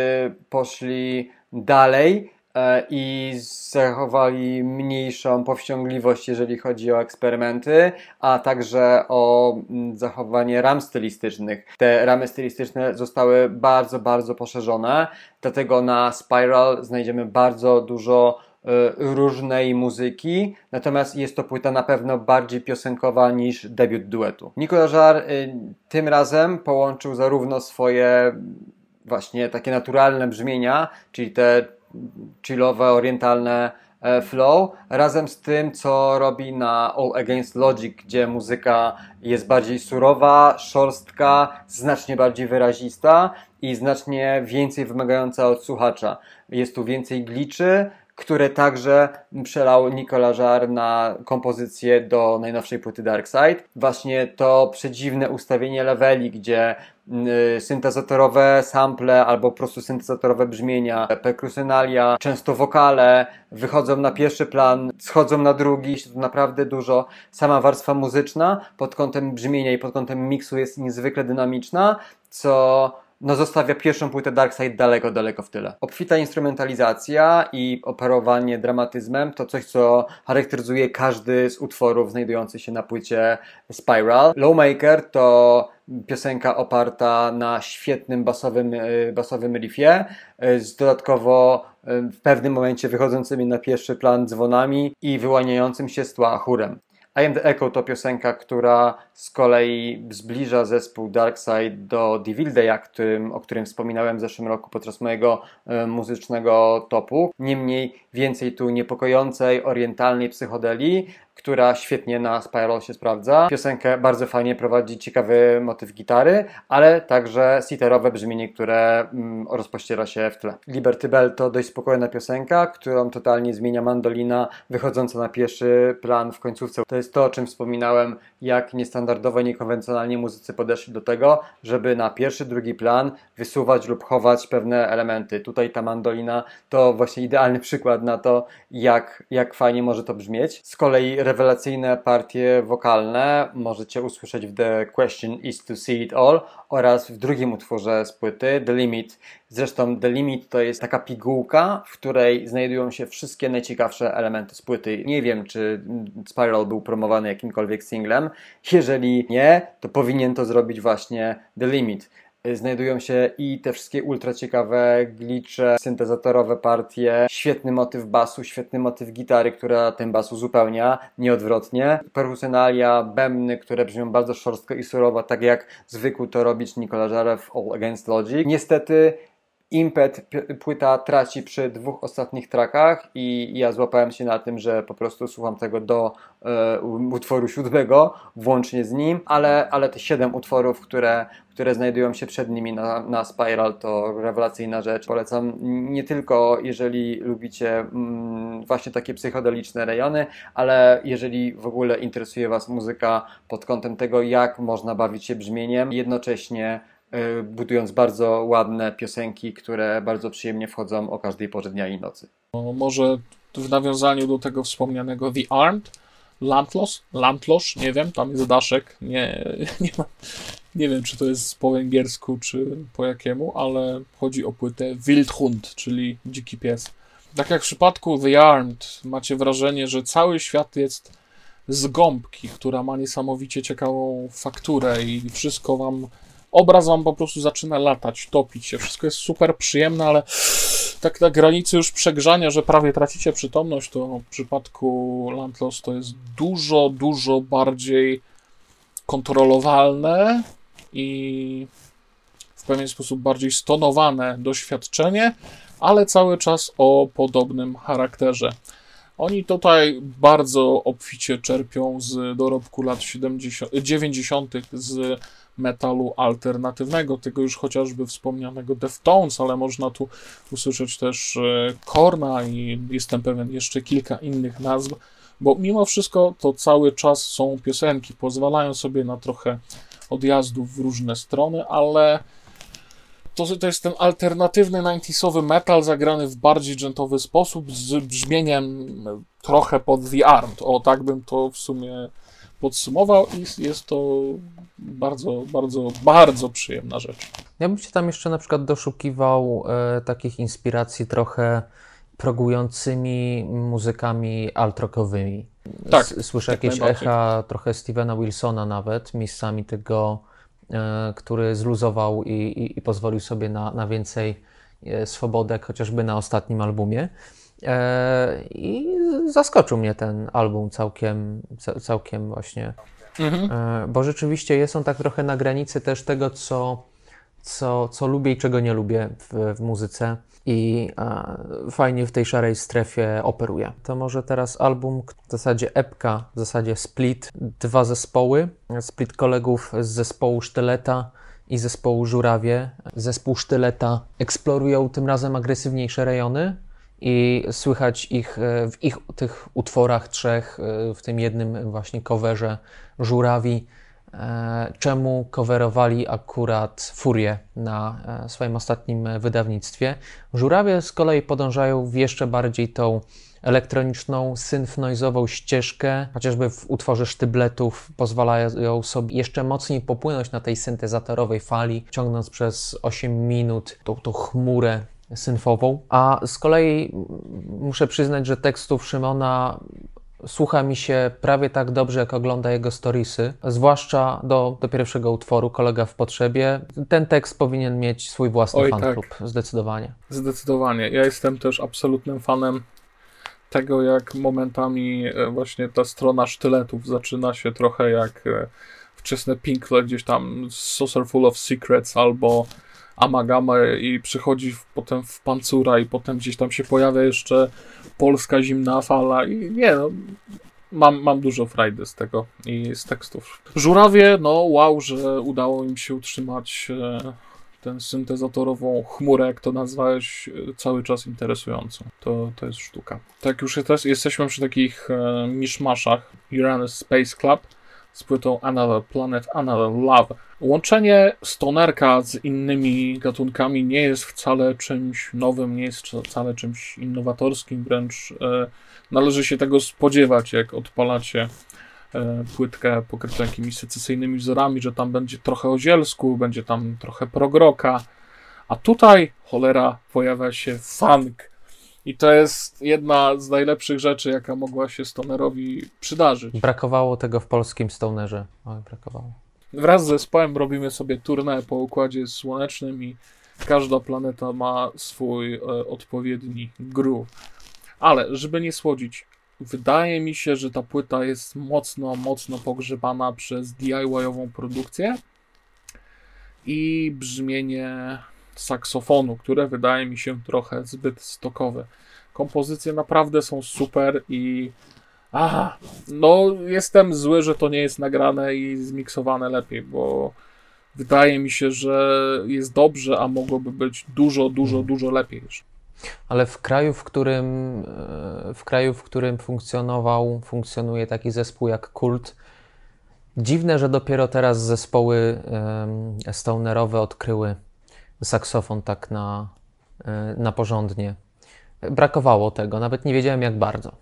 poszli dalej e, i zachowali mniejszą powściągliwość, jeżeli chodzi o eksperymenty, a także o mm, zachowanie ram stylistycznych. Te ramy stylistyczne zostały bardzo, bardzo poszerzone, dlatego na Spiral znajdziemy bardzo dużo e, różnej muzyki, natomiast jest to płyta na pewno bardziej piosenkowa niż debiut duetu. Nicolas Żar y, tym razem połączył zarówno swoje właśnie takie naturalne brzmienia, czyli te chillowe, orientalne e, flow, razem z tym, co robi na All Against Logic, gdzie muzyka jest bardziej surowa, szorstka, znacznie bardziej wyrazista i znacznie więcej wymagająca od słuchacza. Jest tu więcej gliczy, które także przelał Nicola Żar na kompozycję do najnowszej płyty Dark Side. Właśnie to przedziwne ustawienie leveli, gdzie y, syntezatorowe sample albo po prostu syntezatorowe brzmienia, perkusjonalia, często wokale wychodzą na pierwszy plan, schodzą na drugi, to naprawdę dużo. Sama warstwa muzyczna pod kątem brzmienia i pod kątem miksu jest niezwykle dynamiczna, co no zostawia pierwszą płytę Darkseid daleko, daleko w tyle. Obfita instrumentalizacja i operowanie dramatyzmem to coś, co charakteryzuje każdy z utworów znajdujących się na płycie Spiral. Lowmaker to piosenka oparta na świetnym basowym, y, basowym riffie, y, z dodatkowo y, w pewnym momencie wychodzącymi na pierwszy plan dzwonami i wyłaniającym się z tła chórem. I Am The Echo to piosenka, która z kolei zbliża zespół Darkside do Devil Day, którym, o którym wspominałem w zeszłym roku podczas mojego e, muzycznego topu. Niemniej więcej tu niepokojącej, orientalnej psychodelii, która świetnie na Spiral się sprawdza. Piosenkę bardzo fajnie prowadzi ciekawy motyw gitary, ale także siterowe brzmienie, które mm, rozpościera się w tle. Liberty Bell to dość spokojna piosenka, którą totalnie zmienia mandolina wychodząca na pierwszy plan w końcówce. To jest to, o czym wspominałem, jak niestandardowo, niekonwencjonalnie muzycy podeszli do tego, żeby na pierwszy, drugi plan wysuwać lub chować pewne elementy. Tutaj ta mandolina to właśnie idealny przykład na to, jak, jak fajnie może to brzmieć. Z kolei rewelacyjne partie wokalne możecie usłyszeć w The Question is to See It All oraz w drugim utworze z płyty The Limit. Zresztą The Limit to jest taka pigułka, w której znajdują się wszystkie najciekawsze elementy z płyty. Nie wiem, czy Spiral był promowany jakimkolwiek singlem. Jeżeli nie, to powinien to zrobić właśnie The Limit znajdują się i te wszystkie ultra ciekawe glicze, syntezatorowe partie, świetny motyw basu, świetny motyw gitary, która ten bas uzupełnia, nieodwrotnie. Perkusjonalia, bębny, które brzmią bardzo szorstko i surowo, tak jak zwykł to robić Nikola Żarew All Against Logic. Niestety impet płyta traci przy dwóch ostatnich trackach i ja złapałem się na tym, że po prostu słucham tego do e, utworu siódmego, włącznie z nim, ale, ale te siedem utworów, które, które znajdują się przed nimi na, na Spiral to rewelacyjna rzecz. Polecam nie tylko jeżeli lubicie mm, właśnie takie psychodeliczne rejony, ale jeżeli w ogóle interesuje Was muzyka pod kątem tego, jak można bawić się brzmieniem, jednocześnie budując bardzo ładne piosenki, które bardzo przyjemnie wchodzą o każdej porze dnia i nocy. No, może w nawiązaniu do tego wspomnianego The Armed, Landlos, Landlosz, nie wiem, tam jest daszek, nie, nie, ma, nie wiem, czy to jest po węgiersku, czy po jakiemu, ale chodzi o płytę Wildhund, czyli dziki pies. Tak jak w przypadku The Armed, macie wrażenie, że cały świat jest z gąbki, która ma niesamowicie ciekawą fakturę i wszystko wam obraz wam po prostu zaczyna latać, topić się. Wszystko jest super przyjemne, ale tak na granicy już przegrzania, że prawie tracicie przytomność, to w przypadku Landloss to jest dużo, dużo bardziej kontrolowalne i w pewien sposób bardziej stonowane doświadczenie, ale cały czas o podobnym charakterze. Oni tutaj bardzo obficie czerpią z dorobku lat 70, 90., z metalu alternatywnego, tego już chociażby wspomnianego Deftones, ale można tu usłyszeć też e, Korna i jestem pewien jeszcze kilka innych nazw, bo mimo wszystko to cały czas są piosenki, pozwalają sobie na trochę odjazdów w różne strony, ale to, to jest ten alternatywny 90sowy metal zagrany w bardziej dżentowy sposób z brzmieniem trochę pod The Armed. O, tak bym to w sumie podsumował i jest to bardzo, bardzo, bardzo przyjemna rzecz. Ja bym się tam jeszcze na przykład doszukiwał e, takich inspiracji trochę progującymi muzykami altrokowymi. Tak, Słyszę jakieś echa trochę Stevena Wilsona nawet, miejscami tego, e, który zluzował i, i, i pozwolił sobie na, na więcej e, swobodek, chociażby na ostatnim albumie. E, I zaskoczył mnie ten album całkiem, całkiem właśnie, mhm. bo rzeczywiście jest on tak trochę na granicy też tego, co, co, co lubię i czego nie lubię w, w muzyce i e, fajnie w tej szarej strefie operuje. To może teraz album w zasadzie epka, w zasadzie split, dwa zespoły. Split kolegów z zespołu Sztyleta i zespołu Żurawie. Zespół Sztyleta eksplorują tym razem agresywniejsze rejony i słychać ich e, w ich tych utworach trzech, e, w tym jednym właśnie coverze Żurawi E, czemu coverowali akurat Furię na swoim ostatnim wydawnictwie. Żurawie z kolei podążają w jeszcze bardziej tą elektroniczną, synth-noizową ścieżkę, chociażby w utworze sztybletów pozwalają sobie jeszcze mocniej popłynąć na tej syntezatorowej fali, ciągnąc przez 8 minut tą, tą chmurę synfową. A z kolei muszę przyznać, że tekstów Szymona słucha mi się prawie tak dobrze, jak ogląda jego storiesy, zwłaszcza do, do pierwszego utworu, Kolega w Potrzebie. Ten tekst powinien mieć swój własny fanklub, tak. zdecydowanie. Zdecydowanie. Ja jestem też absolutnym fanem tego, jak momentami e, właśnie ta strona sztyletów zaczyna się trochę jak e, wczesne Pink Floyd, gdzieś tam Saucer Full of Secrets albo Amagamę i przychodzi w, potem w pancura i potem gdzieś tam się pojawia jeszcze polska zimna fala i nie no, mam, mam dużo frajdy z tego i z tekstów. Żurawie, no wow, że udało im się utrzymać e, tę syntezatorową chmurę, jak to nazwałeś, e, cały czas interesującą. To, to jest sztuka. Tak już jest, jesteśmy przy takich e, miszmaszach Uranus Space Club z płytą Another Planet, Another Love. Łączenie stonerka z innymi gatunkami nie jest wcale czymś nowym, nie jest wcale czymś innowatorskim, wręcz e, należy się tego spodziewać, jak odpalacie e, płytkę pokrytą jakimiś secesyjnymi wzorami, że tam będzie trochę o zielsku, będzie tam trochę progroka, a tutaj, cholera, pojawia się funk, i to jest jedna z najlepszych rzeczy, jaka mogła się Stonerowi przydarzyć. Brakowało tego w polskim Stonerze. Oj, brakowało. Wraz z zespołem robimy sobie turnę po Układzie Słonecznym i każda planeta ma swój e, odpowiedni groove. Ale, żeby nie słodzić, wydaje mi się, że ta płyta jest mocno, mocno pogrzebana przez DIY-ową produkcję i brzmienie saksofonu, które wydaje mi się trochę zbyt stokowe. Kompozycje naprawdę są super i aha, no jestem zły, że to nie jest nagrane i zmiksowane lepiej, bo wydaje mi się, że jest dobrze, a mogłoby być dużo, dużo, mhm. dużo lepiej. Ale w kraju, w którym, e, w kraju, w którym funkcjonował, funkcjonuje taki zespół jak Kult, dziwne, że dopiero teraz zespoły stonerowe odkryły saksofon tak na, e, na porządnie. Brakowało tego, nawet nie wiedziałem jak bardzo.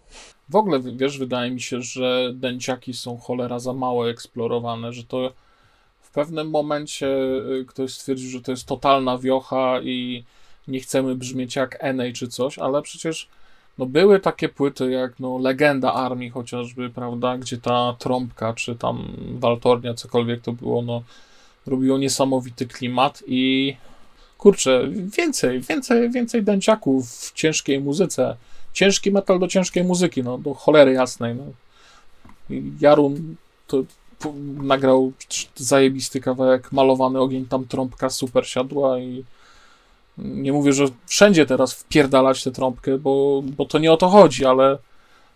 W ogóle, wiesz, wydaje mi się, że dęciaki są cholera za mało eksplorowane, że to w pewnym momencie e, ktoś stwierdził, że to jest totalna wiocha i nie chcemy brzmieć jak NA czy coś, ale przecież no były takie płyty jak no, Legenda Armii chociażby, prawda, gdzie ta trąbka czy tam waltornia, cokolwiek to było, no robiło niesamowity klimat i kurczę, więcej, więcej, więcej dęciaków w ciężkiej muzyce. Ciężki metal do ciężkiej muzyki, no do cholery jasnej. No. Jarun to nagrał zajebisty kawałek, malowany ogień, tam trąbka super siadła i nie mówię, że wszędzie teraz wpierdalać tę trąbkę, bo, bo to nie o to chodzi, ale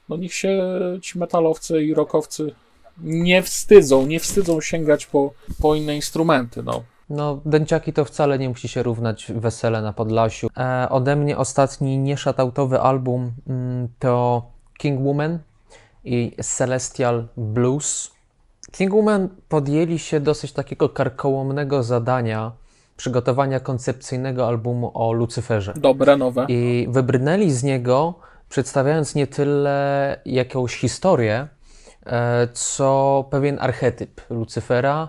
no niech się ci metalowcy i rockowcy nie wstydzą, nie wstydzą sięgać po, po inne instrumenty, no. No, dęciaki to wcale nie musi się równać wesele na Podlasiu. E, ode mnie ostatni nieszatautowy album mm, to King Woman i Celestial Blues. King Woman podjęli się dosyć takiego karkołomnego zadania przygotowania koncepcyjnego albumu o Lucyferze. Dobre, nowe. I wybrnęli z niego, przedstawiając nie tyle jakąś historię, e, co pewien archetyp Lucyfera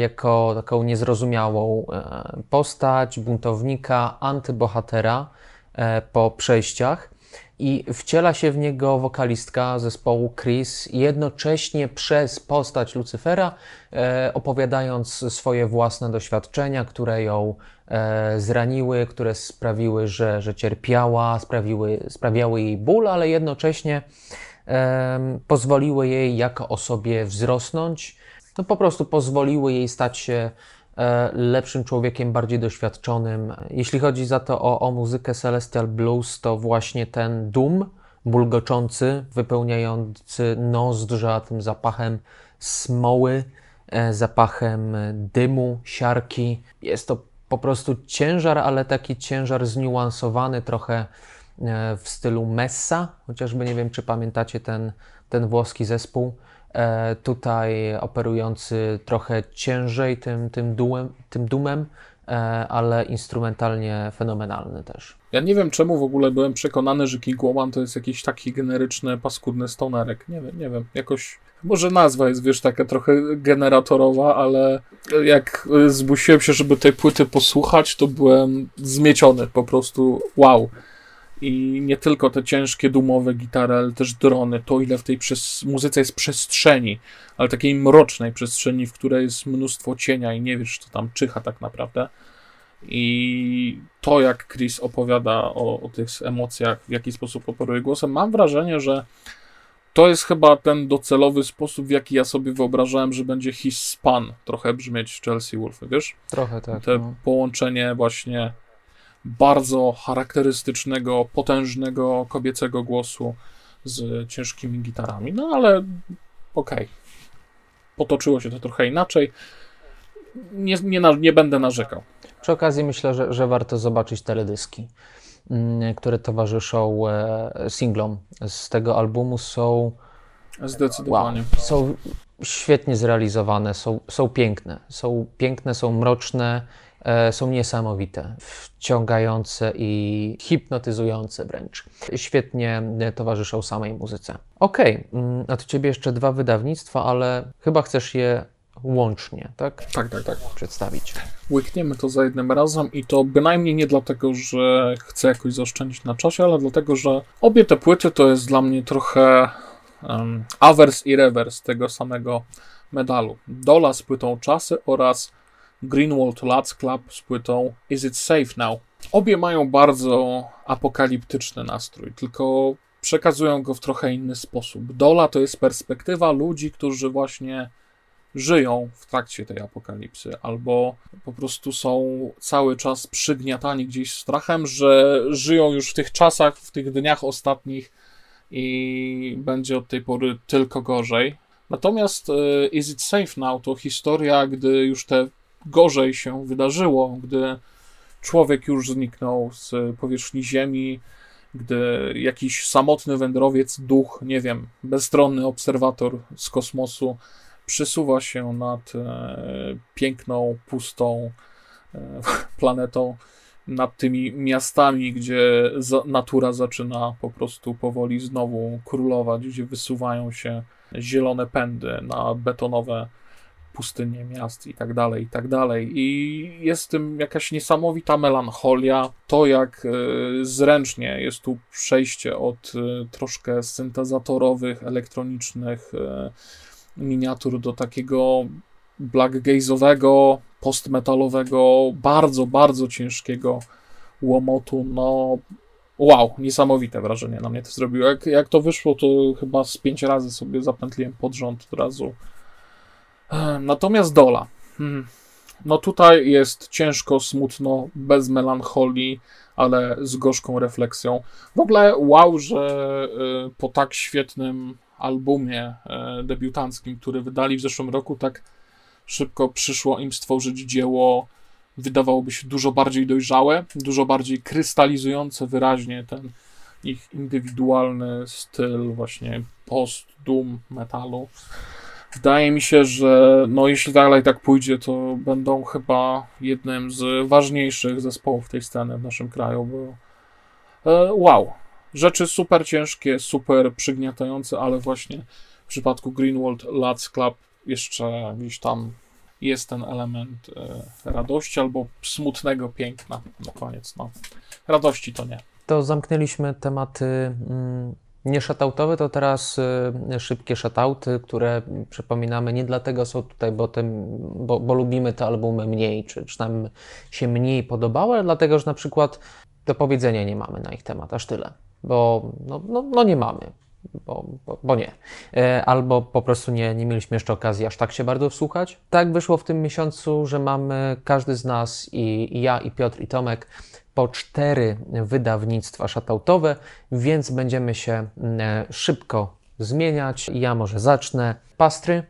jako taką niezrozumiałą e, postać, buntownika, antybohatera po przejściach. I wciela się w niego wokalistka zespołu Chris, jednocześnie przez postać Lucyfera, opowiadając swoje własne doświadczenia, które ją e, zraniły, które sprawiły, że, że cierpiała, sprawiły, sprawiały jej ból, ale jednocześnie e, pozwoliły jej jako osobie wzrosnąć. No po prostu pozwoliły jej stać się e, lepszym człowiekiem, bardziej doświadczonym. Jeśli chodzi za to o, o muzykę Celestial Blues, to właśnie ten dum bulgoczący, wypełniający nozdrza tym zapachem smoły, e, zapachem dymu, siarki. Jest to po prostu ciężar, ale taki ciężar zniuansowany trochę e, w stylu Messa, chociażby nie wiem, czy pamiętacie ten, ten włoski zespół, tutaj operujący trochę ciężej tym, tym, dułem, tym dumem, e, ale instrumentalnie fenomenalny też. Ja nie wiem, czemu w ogóle byłem przekonany, że King Woman to jest jakiś taki generyczny, paskudny stonerek. Nie wiem, nie wiem. Jakoś, może nazwa jest, wiesz, taka trochę generatorowa, ale jak zmusiłem się, żeby tej płyty posłuchać, to byłem zmieciony po prostu. Wow. I nie tylko te ciężkie, dumowe gitary, ale też drony, to ile w tej muzyce jest przestrzeni, ale takiej mrocznej przestrzeni, w której jest mnóstwo cienia i nie wiesz, co tam czyha tak naprawdę. I to, jak Chris opowiada o, o tych emocjach, w jaki sposób operuje głosem, mam wrażenie, że to jest chyba ten docelowy sposób, w jaki ja sobie wyobrażałem, że będzie his span trochę brzmieć Chelsea Wolfy, wiesz? Trochę tak. Te no. połączenie właśnie bardzo charakterystycznego, potężnego kobiecego głosu z ciężkimi gitarami. No ale okej. Okay. Potoczyło się to trochę inaczej. Nie, nie, nie będę narzekał. Przy okazji myślę, że, że warto zobaczyć teledyski, mm, które towarzyszą e, singlom z tego albumu. Są Zdecydowanie. Wow, są świetnie zrealizowane, są, są piękne. Są piękne, są mroczne, są niesamowite, wciągające i hipnotyzujące wręcz. Świetnie towarzyszą samej muzyce. Okej, okay, od ciebie jeszcze dwa wydawnictwa, ale chyba chcesz je łącznie, tak? Tak, tak, tak. Przedstawić. Łykniemy to za jednym razem i to bynajmniej nie dlatego, że chcę jakoś zaoszczędzić na czasie, ale dlatego, że obie te płyty to jest dla mnie trochę um, awers i rewers tego samego medalu. Dola z płytą Czasy oraz Greenwald Lads Club z płytą Is It Safe Now. Obie mają bardzo apokaliptyczny nastrój, tylko przekazują go w trochę inny sposób. Dola to jest perspektywa ludzi, którzy właśnie żyją w trakcie tej apokalipsy, albo po prostu są cały czas przygniatani gdzieś strachem, że żyją już w tych czasach, w tych dniach ostatnich i będzie od tej pory tylko gorzej. Natomiast e, Is It Safe Now to historia, gdy już te gorzej się wydarzyło, gdy człowiek już zniknął z powierzchni Ziemi, gdy jakiś samotny wędrowiec, duch, nie wiem, bezstronny obserwator z kosmosu przesuwa się nad e, piękną, pustą e, planetą, nad tymi miastami, gdzie natura zaczyna po prostu powoli znowu królować, gdzie wysuwają się zielone pędy na betonowe pustynie miast i tak dalej, i tak dalej. I jest w tym jakaś niesamowita melancholia. To, jak e, zręcznie jest tu przejście od troszkę syntezatorowych, elektronicznych miniatur do takiego blackgaze'owego, postmetalowego, bardzo, bardzo ciężkiego łomotu, no wow, niesamowite wrażenie na mnie to zrobiło. Jak, jak to wyszło, to chyba z pięć razy sobie zapętliłem pod rząd od razu. Natomiast Dola. Hmm. No tutaj jest ciężko, smutno, bez melancholii, ale z gorzką refleksją. W ogóle wow, że y, po tak świetnym albumie e, debiutanckim, który wydali w zeszłym roku, tak szybko przyszło im stworzyć dzieło, wydawałoby się dużo bardziej dojrzałe, dużo bardziej krystalizujące wyraźnie ten ich indywidualny styl właśnie post-doom metalu. Wydaje mi się, że no jeśli dalej tak pójdzie, to będą chyba jednym z ważniejszych zespołów tej sceny w naszym kraju, bo e, wow, rzeczy super ciężkie, super przygniatające, ale właśnie w przypadku Greenwald Lads Club jeszcze gdzieś tam jest ten element e, radości albo smutnego piękna na koniec. No. Radości to nie. To zamknęliśmy tematy mm, nie shoutoutowe, to teraz y, szybkie shoutouty, które przypominamy nie dlatego są tutaj, bo, tym, bo, bo lubimy te albumy mniej, czy, czy nam się mniej podobały, ale dlatego, że na przykład do powiedzenia nie mamy na ich temat, aż tyle. Bo no, no, no nie mamy, bo, bo, bo, nie. E, albo po prostu nie, nie mieliśmy jeszcze okazji aż tak się bardzo wsłuchać. Tak wyszło w tym miesiącu, że mamy każdy z nas i, i ja, i Piotr, i Tomek po cztery wydawnictwa shatoutowe, więc będziemy się e, szybko zmieniać. Ja może zacznę. Pastry,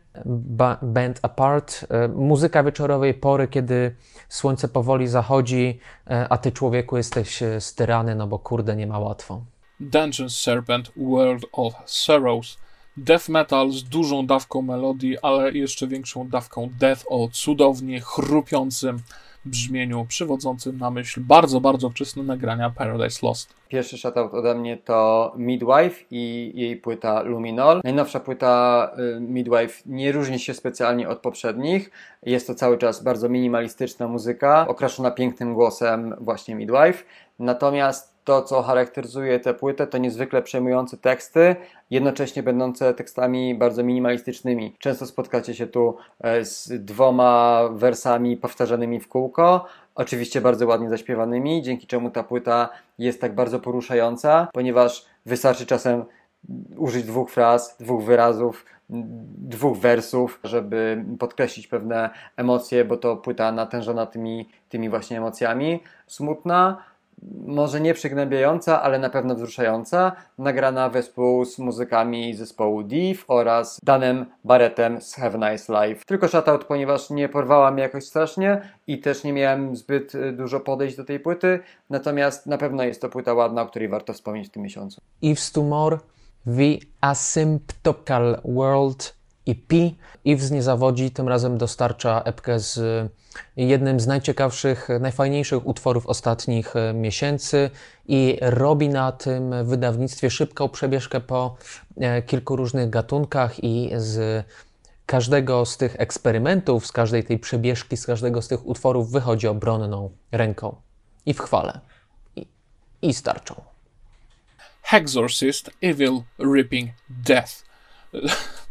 Band Apart, e, muzyka wieczorowej pory, kiedy słońce powoli zachodzi, e, a ty człowieku jesteś styrany, no bo kurde nie ma łatwo. Dungeon Serpent, World of Sorrows. Death metal z dużą dawką melodii, ale jeszcze większą dawką death o cudownie chrupiącym brzmieniu przywodzącym na myśl bardzo, bardzo wczesne nagrania Paradise Lost. Pierwszy shoutout ode mnie to Midwife i jej płyta Luminol. Najnowsza płyta y, Midwife nie różni się specjalnie od poprzednich. Jest to cały czas bardzo minimalistyczna muzyka, okraszona pięknym głosem właśnie Midwife. Natomiast to, co charakteryzuje tę płytę, to niezwykle przejmujące teksty, jednocześnie będące tekstami bardzo minimalistycznymi. Często spotkacie się tu e, z dwoma wersami powtarzanymi w kółko, oczywiście bardzo ładnie zaśpiewanymi, dzięki czemu ta płyta jest tak bardzo poruszająca, ponieważ wystarczy czasem użyć dwóch fraz, dwóch wyrazów, dwóch wersów, żeby podkreślić pewne emocje, bo to płyta natężona tymi, tymi właśnie emocjami. Smutna, może nie przygnębiająca, ale na pewno wzruszająca, nagrana wespół z muzykami zespołu Div oraz Danem Barrettem z Have Nice Life. Tylko shoutout, ponieważ nie porwała mnie jakoś strasznie i też nie miałem zbyt y, dużo podejść do tej płyty, natomiast na pewno jest to płyta ładna, o której warto wspomnieć w tym miesiącu. Eve's Tumor, The Asymptocal World EP. Eves nie zawodzi, tym razem dostarcza epkę z jednym z najciekawszych, najfajniejszych utworów ostatnich e, miesięcy i robi na tym wydawnictwie szybką przebieżkę po e, kilku różnych gatunkach i z każdego z tych eksperymentów, z każdej tej przebieżki, z każdego z tych utworów wychodzi obronną ręką i w chwale i, i starczą. Hexorcist, Evil, Ripping, Death.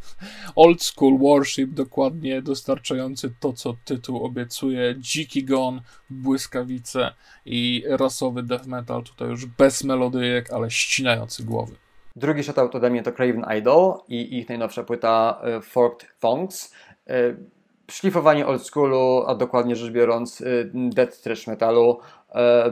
old school worship, dokładnie dostarczający to, co tytuł obiecuje. Dziki gon, błyskawice i rasowy death metal, tutaj już bez melodyjek, ale ścinający głowy. Drugi shoutout ode mnie to Craven Idol i ich najnowsza płyta e, Forked Thongs. E, szlifowanie old schoolu, a dokładnie rzecz biorąc e, death trash metalu,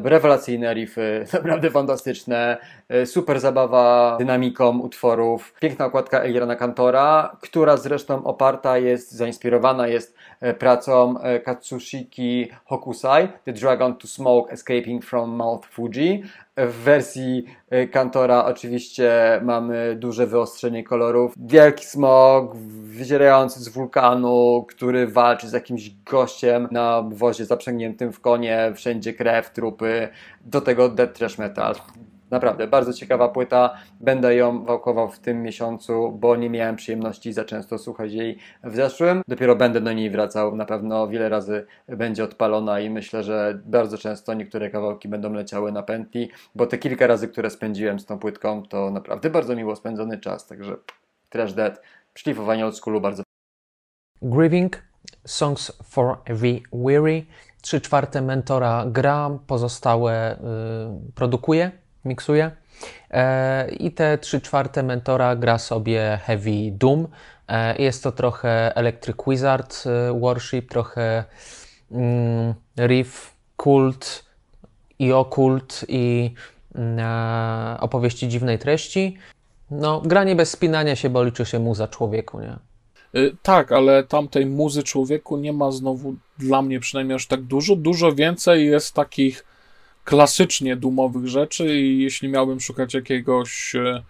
rewelacyjne riffy, naprawdę fantastyczne, E, super zabawa dynamiką utworów, piękna okładka Eliana Kantora, która zresztą oparta jest, zainspirowana jest e, pracą e, Katsushiki Hokusai, The Dragon to Smoke Escaping from Mount Fuji. W wersji Kantora oczywiście mamy duże wyostrzenie kolorów. Wielki smog wyzierający z wulkanu, który walczy z jakimś gościem na wozie zaprzęgniętym w konie, wszędzie krew, trupy. Do tego death trash metal. Naprawdę, bardzo ciekawa płyta. Będę ją wałkował w tym miesiącu, bo nie miałem przyjemności za często słuchać jej w zeszłym. Dopiero będę do niej wracał. Na pewno wiele razy będzie odpalona i myślę, że bardzo często niektóre kawałki będą leciały na pętli, bo te kilka razy, które spędziłem z tą płytką, to naprawdę bardzo miło spędzony czas. Także Trash Dead, szlifowanie od schoolu bardzo. Grieving, Songs for the Weary. Trzy czwarte mentora gra, pozostałe y, produkuje miksuje. E, I te 3 czwarte mentora gra sobie Heavy Doom. E, jest to trochę Electric Wizard e, Worship, trochę mm, Riff, Kult i Okult i mm, opowieści dziwnej treści. No, granie bez spinania się, bo liczy się muza człowieku, nie? Tak, ale tamtej muzy człowieku nie ma znowu dla mnie przynajmniej aż tak dużo. Dużo więcej jest takich klasycznie dumowych rzeczy i jeśli miałbym szukać jakiegoś e,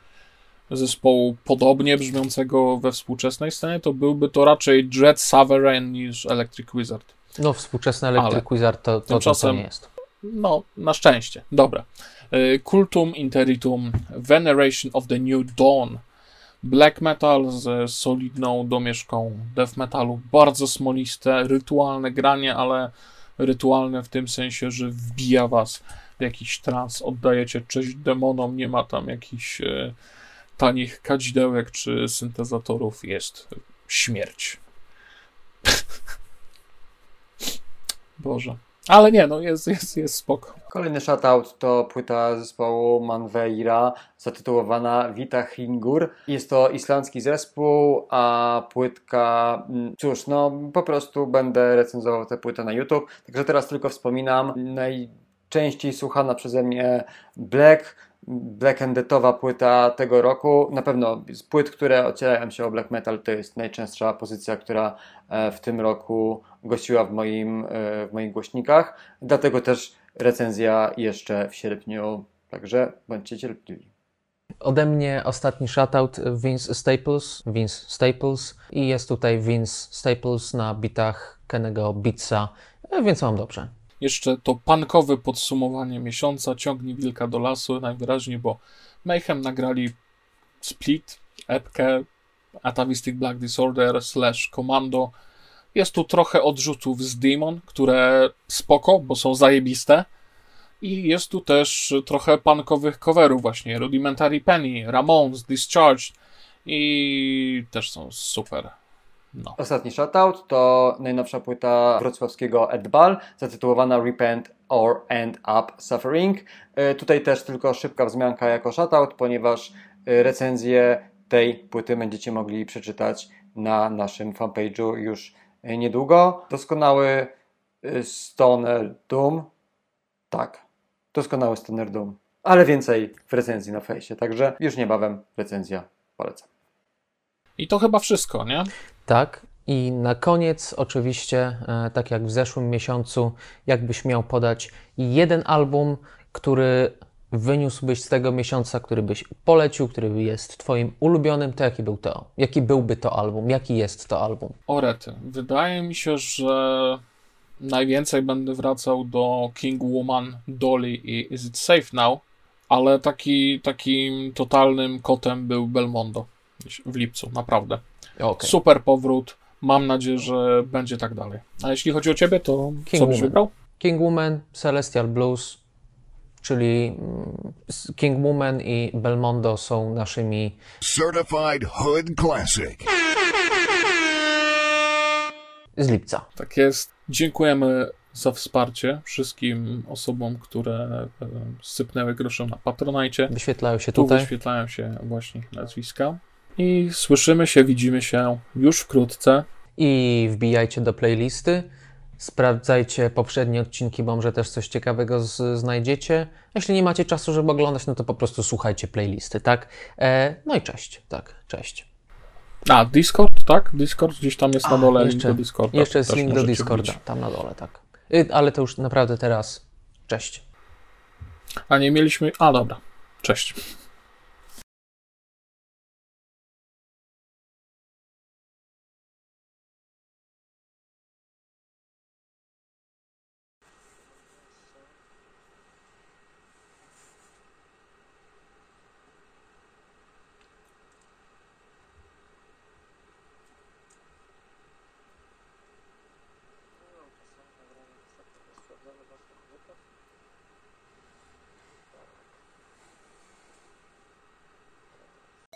zespołu podobnie brzmiącego we współczesnej scenie, to byłby to raczej Dread Sovereign niż Electric Wizard. No, współczesny Electric Ale Wizard to, to, tymczasem- to nie jest. No, na szczęście. Dobra. Y, Cultum Interitum, Veneration of the New Dawn. Black metal z solidną domieszką death metalu. Bardzo smoliste, rytualne granie, ale rytualne w tym sensie, że wbija was w jakiś trans, oddajecie cześć demonom, nie ma tam jakichś e, tanich kadzidełek czy syntezatorów, jest śmierć. Boże. Ale nie, no jest, jest, jest spoko. Kolejny shoutout to płyta zespołu Manveira zatytułowana Vita Hingur. Jest to islandzki zespół, a płytka, mm, cóż, no po prostu będę recenzował tę płytę na YouTube. Także teraz tylko wspominam, najczęściej słuchana przeze mnie Black, Black and Death'owa płyta tego roku. Na pewno z płyt, które ocierają się o black metal, to jest najczęstsza pozycja, która e, w tym roku gościła w, moim, e, w moich głośnikach. Dlatego też recenzja jeszcze w sierpniu. Także bądźcie cierpliwi. Ode mnie ostatni shoutout Vince Staples, Vince Staples i jest tutaj Vince Staples na bitach Kennego Beatsa, e, więc mam dobrze. Jeszcze to pankowe podsumowanie miesiąca. Ciągnij wilka do lasu najwyraźniej, bo Mayhem nagrali Split, epkę Atavistic Black Disorder slash Commando. Jest tu trochę odrzutów z Demon, które spoko, bo są zajebiste. I jest tu też trochę punkowych coverów właśnie. Rudimentary Penny, Ramones, Discharged i też są super. No. Ostatni shoutout to najnowsza płyta wrocławskiego Edbal zatytułowana Repent or End Up Suffering. E, Tutaj też tylko szybka wzmianka jako shoutout, ponieważ e, recenzję tej płyty będziecie mogli przeczytać na naszym fanpage'u już niedługo. Doskonały e, Stoner Doom. Tak, doskonały Stoner Doom. Ale więcej w recenzji na fejsie, także już niebawem recenzja. Polecam. I to chyba wszystko, nie? Tak. I na koniec, oczywiście, e, tak jak w zeszłym miesiącu, jakbyś miał podać jeden album, który wyniósłbyś z tego miesiąca, który byś polecił, który jest Twoim ulubionym, to jaki był to? Jaki byłby to album? Jaki jest to album? Orety. Wydaje mi się, że najwięcej będę wracał do King Woman, Dolly i Is It Safe Now, ale taki, takim totalnym kotem był Belmondo w lipcu, naprawdę. Okay. Super powrót. Mam nadzieję, że będzie tak dalej. A jeśli chodzi o ciebie, to King co byś Woman. wybrał? King Woman, Celestial Blues, czyli mm, King Woman i Belmondo są naszymi Certified Hood Classic. z lipca. Tak jest. Dziękujemy za wsparcie wszystkim osobom, które sypnęły groszem na Patronajcie. Wyświetlają się Tu tutaj. wyświetlają się właśnie ich nazwiska. I słyszymy się, widzimy się już wkrótce. I wbijajcie do playlisty. Sprawdzajcie poprzednie odcinki, bo może też coś ciekawego z, znajdziecie. Jeśli nie macie czasu, żeby oglądać, no to po prostu słuchajcie playlisty, tak? E, no i cześć, tak, cześć. A, Discord, tak? Discord gdzieś tam jest na A, dole link jeszcze- do Discorda. Jeszcze jest link do Discorda, tam na dole, tak. Y, ale to już naprawdę teraz. Cześć. A nie mieliśmy. A, dobra. Cześć.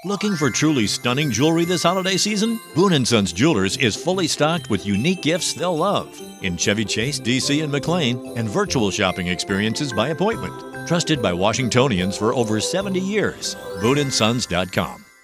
Looking for truly stunning jewelry this holiday season? Boone & Sons Jewelers is fully stocked with unique gifts they'll love in Chevy Chase, DC, and McLean, and virtual shopping experiences by appointment. Trusted by Washingtonians for over 70 years. BooneandSons.com.